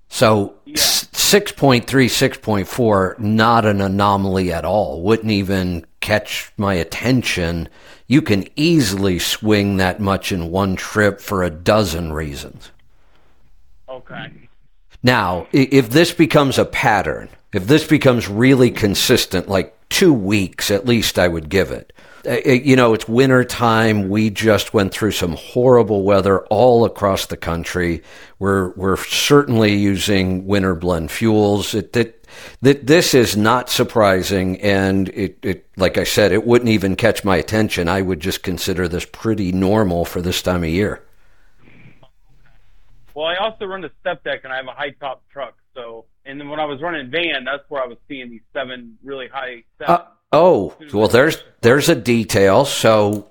So s 6.3, 6.4, not an anomaly at all. Wouldn't even catch my attention. You can easily swing that much in one trip for a dozen reasons. Okay. Now, if this becomes a pattern, if this becomes really consistent, like two weeks at least I would give it. Uh, you know, it's winter time. We just went through some horrible weather all across the country. We're we're certainly using winter blend fuels. It, it, that this is not surprising, and it, it like I said, it wouldn't even catch my attention. I would just consider this pretty normal for this time of year. Well, I also run a step deck, and I have a high top truck. So, and then when I was running van, that's where I was seeing these seven really high. Uh, oh, well, there's there's a detail. So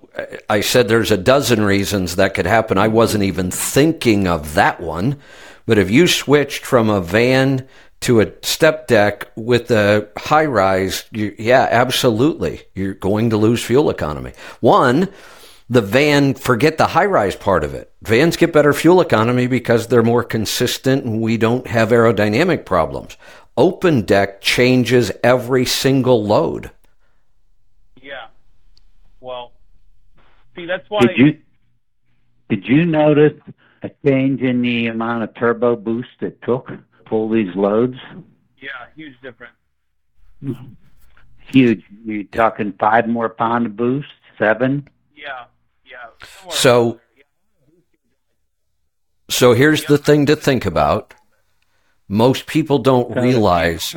I said there's a dozen reasons that could happen. I wasn't even thinking of that one. But if you switched from a van to a step deck with a high rise, you, yeah, absolutely, you're going to lose fuel economy. One the van, forget the high rise part of it. Vans get better fuel economy because they're more consistent and we don't have aerodynamic problems. Open deck changes every single load. Yeah. Well, see, that's why. Did you, did you notice a change in the amount of turbo boost it took to pull these loads? Yeah, huge difference. Huge. You're talking five more pound boost, seven? Yeah. So, so here's the thing to think about. Most people don't realize.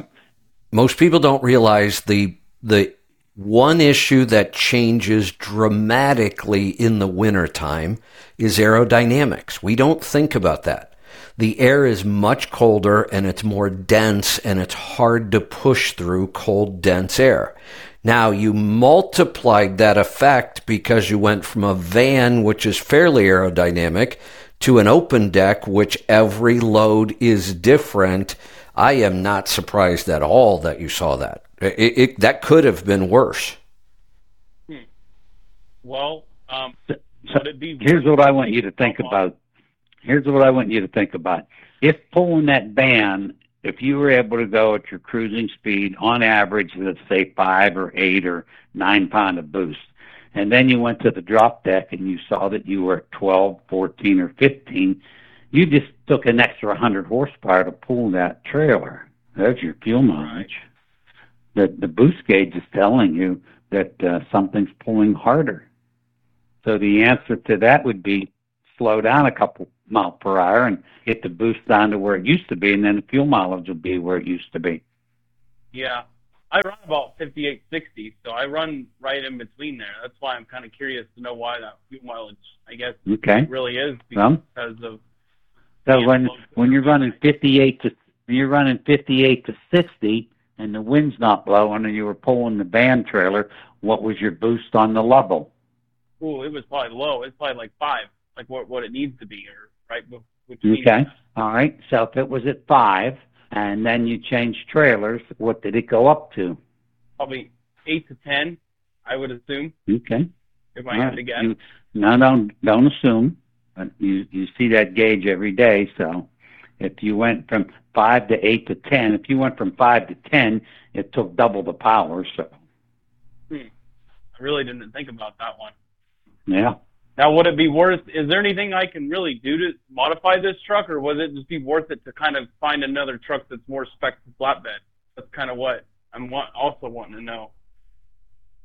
Most people don't realize the the one issue that changes dramatically in the wintertime is aerodynamics. We don't think about that. The air is much colder and it's more dense and it's hard to push through cold, dense air. Now you multiplied that effect because you went from a van, which is fairly aerodynamic, to an open deck, which every load is different. I am not surprised at all that you saw that. It, it, that could have been worse. Hmm. Well, um, so, here's what I want you to think about. Here's what I want you to think about. If pulling that van if you were able to go at your cruising speed on average, let's say five or eight or nine pound of boost, and then you went to the drop deck and you saw that you were at 12, 14, or 15, you just took an extra 100 horsepower to pull that trailer. That's your fuel mileage. The, the boost gauge is telling you that uh, something's pulling harder. So the answer to that would be slow down a couple mile per hour and get the boost down to where it used to be, and then the fuel mileage will be where it used to be. Yeah, I run about 58, 60, so I run right in between there. That's why I'm kind of curious to know why that fuel mileage, I guess, okay. really is because well, of. So when when you're running 58 to when you're running 58 to 60 and the wind's not blowing and you were pulling the van trailer, what was your boost on the level? Oh, it was probably low. It's probably like five, like what what it needs to be, or right? Which okay. All right. So if it was at five and then you changed trailers, what did it go up to? Probably eight to ten, I would assume. Okay. If I had to guess. You, no, don't don't assume. But you you see that gauge every day, so if you went from five to eight to ten, if you went from five to ten, it took double the power. So. Hmm. I really didn't think about that one. Yeah. Now, would it be worth? Is there anything I can really do to modify this truck, or would it just be worth it to kind of find another truck that's more spec flatbed? That's kind of what I'm want, also wanting to know.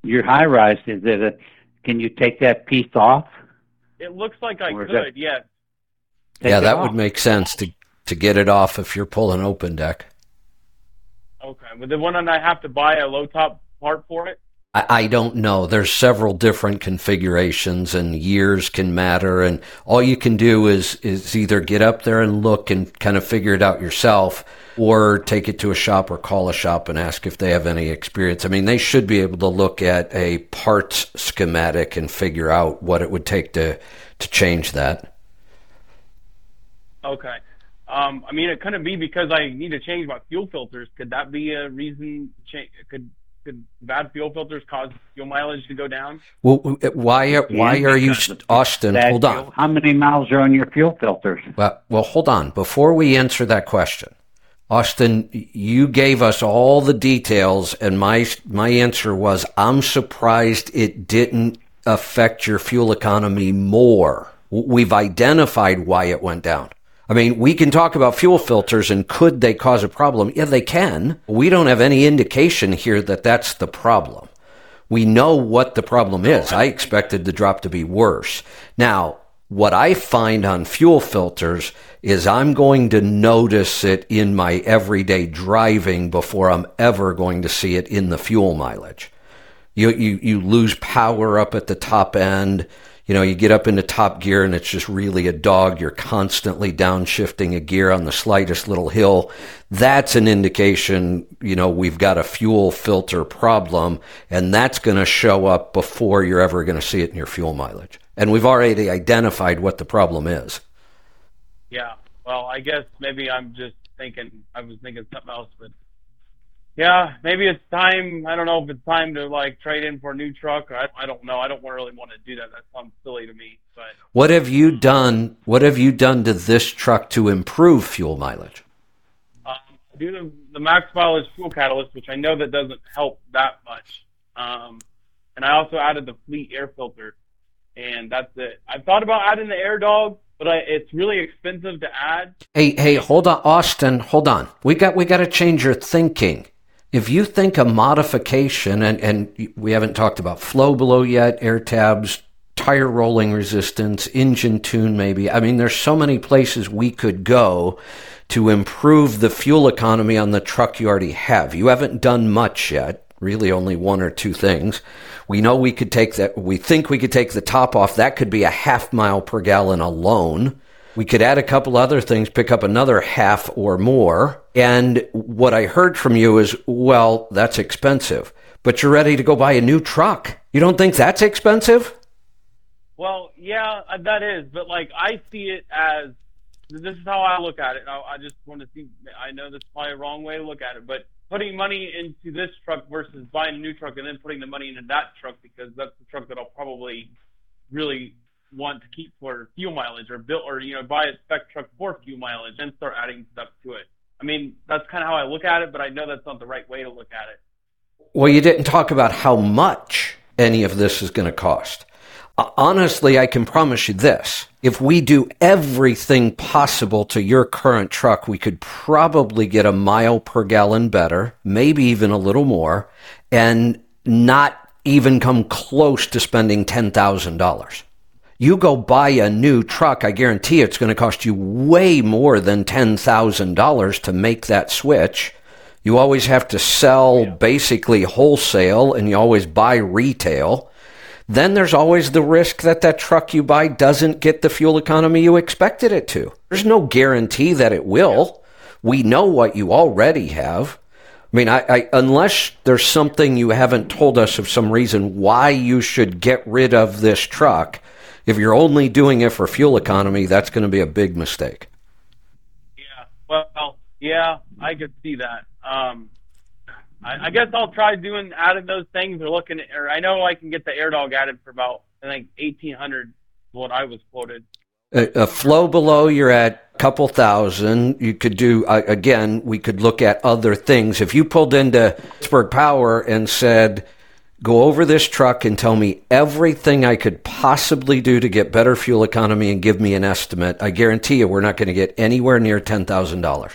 Your high rise is it? A, can you take that piece off? It looks like I could. That, yes. Yeah, that off. would make sense to to get it off if you're pulling open deck. Okay, but the one I have to buy a low top part for it. I, don't know. There's several different configurations and years can matter. And all you can do is, is either get up there and look and kind of figure it out yourself or take it to a shop or call a shop and ask if they have any experience. I mean, they should be able to look at a parts schematic and figure out what it would take to, to change that. Okay. Um, I mean, it couldn't be because I need to change my fuel filters. Could that be a reason? Change, could could bad fuel filters cause fuel mileage to go down? Well, why are why are you Austin? Hold on. Fuel, how many miles are on your fuel filters? Well, well, hold on. Before we answer that question, Austin, you gave us all the details, and my my answer was, I'm surprised it didn't affect your fuel economy more. We've identified why it went down. I mean, we can talk about fuel filters and could they cause a problem? Yeah, they can. We don't have any indication here that that's the problem. We know what the problem is. I expected the drop to be worse. Now, what I find on fuel filters is I'm going to notice it in my everyday driving before I'm ever going to see it in the fuel mileage. You, you, you lose power up at the top end. You know, you get up into top gear and it's just really a dog. You're constantly downshifting a gear on the slightest little hill. That's an indication, you know, we've got a fuel filter problem and that's going to show up before you're ever going to see it in your fuel mileage. And we've already identified what the problem is. Yeah. Well, I guess maybe I'm just thinking, I was thinking something else, but yeah, maybe it's time. I don't know if it's time to like trade in for a new truck. I, I don't know. I don't really want to do that. That sounds silly to me. But what have you done? What have you done to this truck to improve fuel mileage? Um, do the, the max mileage fuel catalyst, which I know that doesn't help that much. Um, and I also added the fleet air filter, and that's it. I've thought about adding the air dog, but I, it's really expensive to add. Hey, hey, hold on, Austin, hold on. We got we got to change your thinking. If you think a modification, and, and we haven't talked about FlowBelow yet, air tabs, tire rolling resistance, engine tune, maybe. I mean, there's so many places we could go to improve the fuel economy on the truck you already have. You haven't done much yet, really only one or two things. We know we could take that, we think we could take the top off. That could be a half mile per gallon alone. We could add a couple other things, pick up another half or more. And what I heard from you is, well, that's expensive, but you're ready to go buy a new truck. You don't think that's expensive? Well, yeah, uh, that is, but like I see it as this is how I look at it. I, I just want to see. I know that's probably a wrong way to look at it, but putting money into this truck versus buying a new truck and then putting the money into that truck because that's the truck that I'll probably really want to keep for fuel mileage or build or you know buy a spec truck for fuel mileage and start adding stuff to it. I mean, that's kind of how I look at it, but I know that's not the right way to look at it. Well, you didn't talk about how much any of this is going to cost. Uh, honestly, I can promise you this. If we do everything possible to your current truck, we could probably get a mile per gallon better, maybe even a little more, and not even come close to spending $10,000. You go buy a new truck, I guarantee it's going to cost you way more than $10,000 to make that switch. You always have to sell basically wholesale and you always buy retail. Then there's always the risk that that truck you buy doesn't get the fuel economy you expected it to. There's no guarantee that it will. We know what you already have. I mean, I, I, unless there's something you haven't told us of some reason why you should get rid of this truck, if you're only doing it for fuel economy, that's going to be a big mistake. Yeah, well, yeah, I could see that. Um, I, I guess I'll try doing adding those things or looking at, or I know I can get the AirDog added for about I think eighteen hundred what I was quoted. A, a, FlowBelow, you're at a couple thousand. You could do uh, again. We could look at other things. If you pulled into Pittsburgh Power and said go over this truck and tell me everything I could possibly do to get better fuel economy and give me an estimate, I guarantee you we're not going to get anywhere near ten thousand dollars.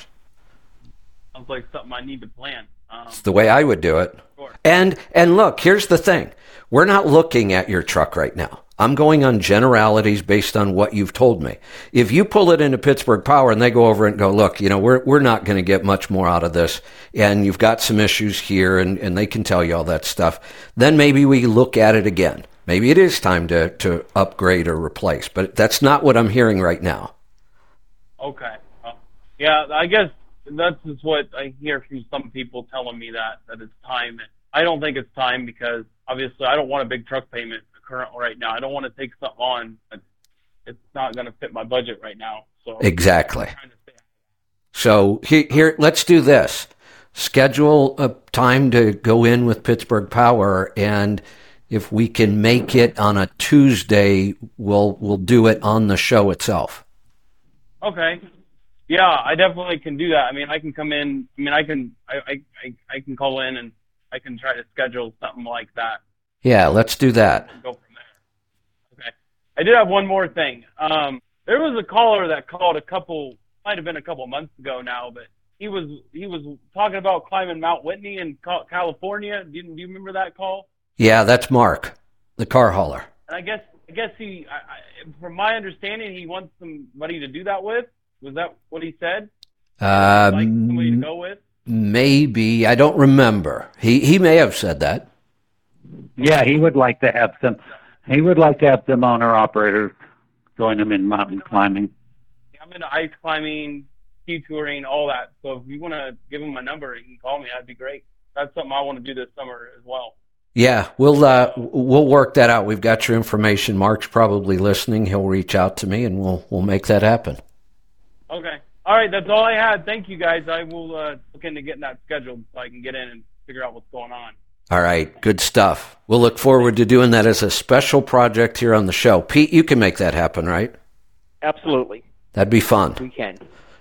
Sounds like something I need to plan. Um, it's the way I would do it. Sure. And and look, here's the thing: we're not looking at your truck right now. I'm going on generalities based on what you've told me. If you pull it into Pittsburgh Power and they go over and go, look, you know, we're, we're not going to get much more out of this and you've got some issues here and, and they can tell you all that stuff, then maybe we look at it again. Maybe it is time to, to upgrade or replace, but that's not what I'm hearing right now. Okay. Uh, yeah, I guess that's just what I hear from some people telling me that, that it's time. I don't think it's time because obviously I don't want a big truck payment current right now. I don't want to take something on. It's not going to fit my budget right now. So exactly. So here, here, let's do this. Schedule a time to go in with Pittsburgh Power, and if we can make it on a Tuesday, we'll we'll do it on the show itself. Okay. Yeah, I definitely can do that. I mean, I can come in. I mean, I can I I I can call in and I can try to schedule something like that. Yeah, let's do that. Go from there. Okay. I did have one more thing. Um, there was a caller that called a couple might have been a couple months ago now, but he was he was talking about climbing Mount Whitney in California. Do you, do you remember that call? Yeah, that's Mark, the car hauler. And I guess I guess he, I, I, from my understanding, he wants somebody to do that with. Was that what he said? Uh, like somebody to go with. maybe I don't remember. He he may have said that. Yeah, he would like to have some. He would like to have some owner operators join him in mountain climbing. I'm into ice climbing, ski touring, all that. So if you want to give him my number, you can call me. That'd be great. That's something I want to do this summer as well. Yeah, we'll uh, we'll work that out. We've got your information. Mark's probably listening. He'll reach out to me, and we'll we'll make that happen. Okay. All right. That's all I had. Thank you, guys. I will uh, look into getting that scheduled so I can get in and figure out what's going on. All right, good stuff. We'll look forward to doing that as a special project here on the show. Pete, you can make that happen, right? Absolutely, That'd be fun. we can.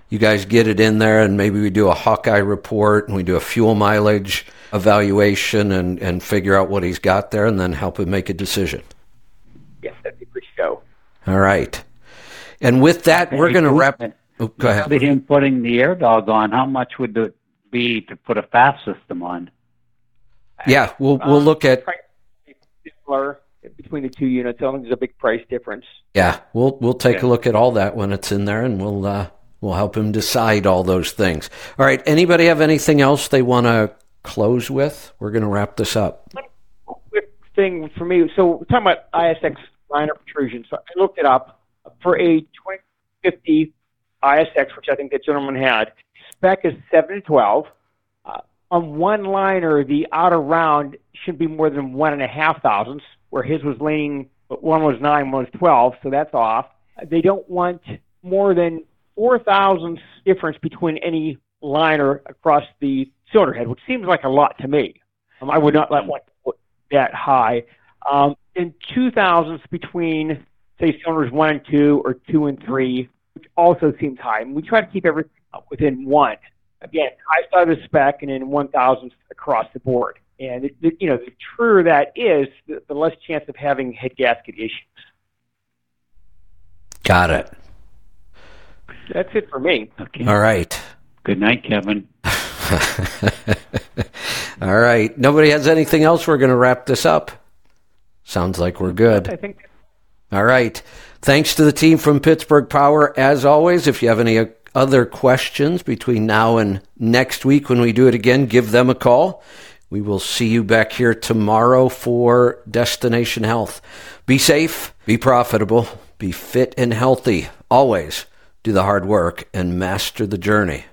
You guys get it in there, and maybe we do a Hawkeye report, and we do a fuel mileage evaluation, and and figure out what he's got there, and then help him make a decision. Yes, that'd be a good show. All right. And with that, we're going to wrap. Oh, go ahead. Him putting the AirDog on, how much would it be to put a FASS system on? Yeah, we'll we'll look at. Similar between the two units. I don't think there's a big price difference. Yeah, we'll we'll take Okay. a look at all that when it's in there, and we'll uh, we'll help him decide all those things. All right. Anybody have anything else they want to close with? We're going to wrap this up. quick thing for me. So we're talking about ISX liner protrusion. So I looked it up for a 2050 ISX, which I think that gentleman had. Spec is seven to twelve. On one liner, the outer round shouldn't be more than one and a half thousandths, where his was leaning. One was nine, one was twelve, so that's off. They don't want more than four thousandths difference between any liner across the cylinder head, which seems like a lot to me. Um, I would not let one that high. Um, and two thousandths between, say, cylinders one and two, or two and three, which also seems high. And we try to keep everything within one. Again, I side of the spec, and then one thousandths across the board. And it, it- you know, the truer that is, the, the less chance of having head gasket issues. Got it. That's it for me. Okay. All right. Good night, Kevin. [laughs] All right. Nobody has anything else. We're going to wrap this up. Sounds like we're good. I think All right. Thanks to the team from Pittsburgh Power. As always, if you have any uh, other questions between now and next week when we do it again, give them a call. We will see you back here tomorrow for Destination Health. Be safe, be profitable, be fit and healthy. Always do the hard work and master the journey.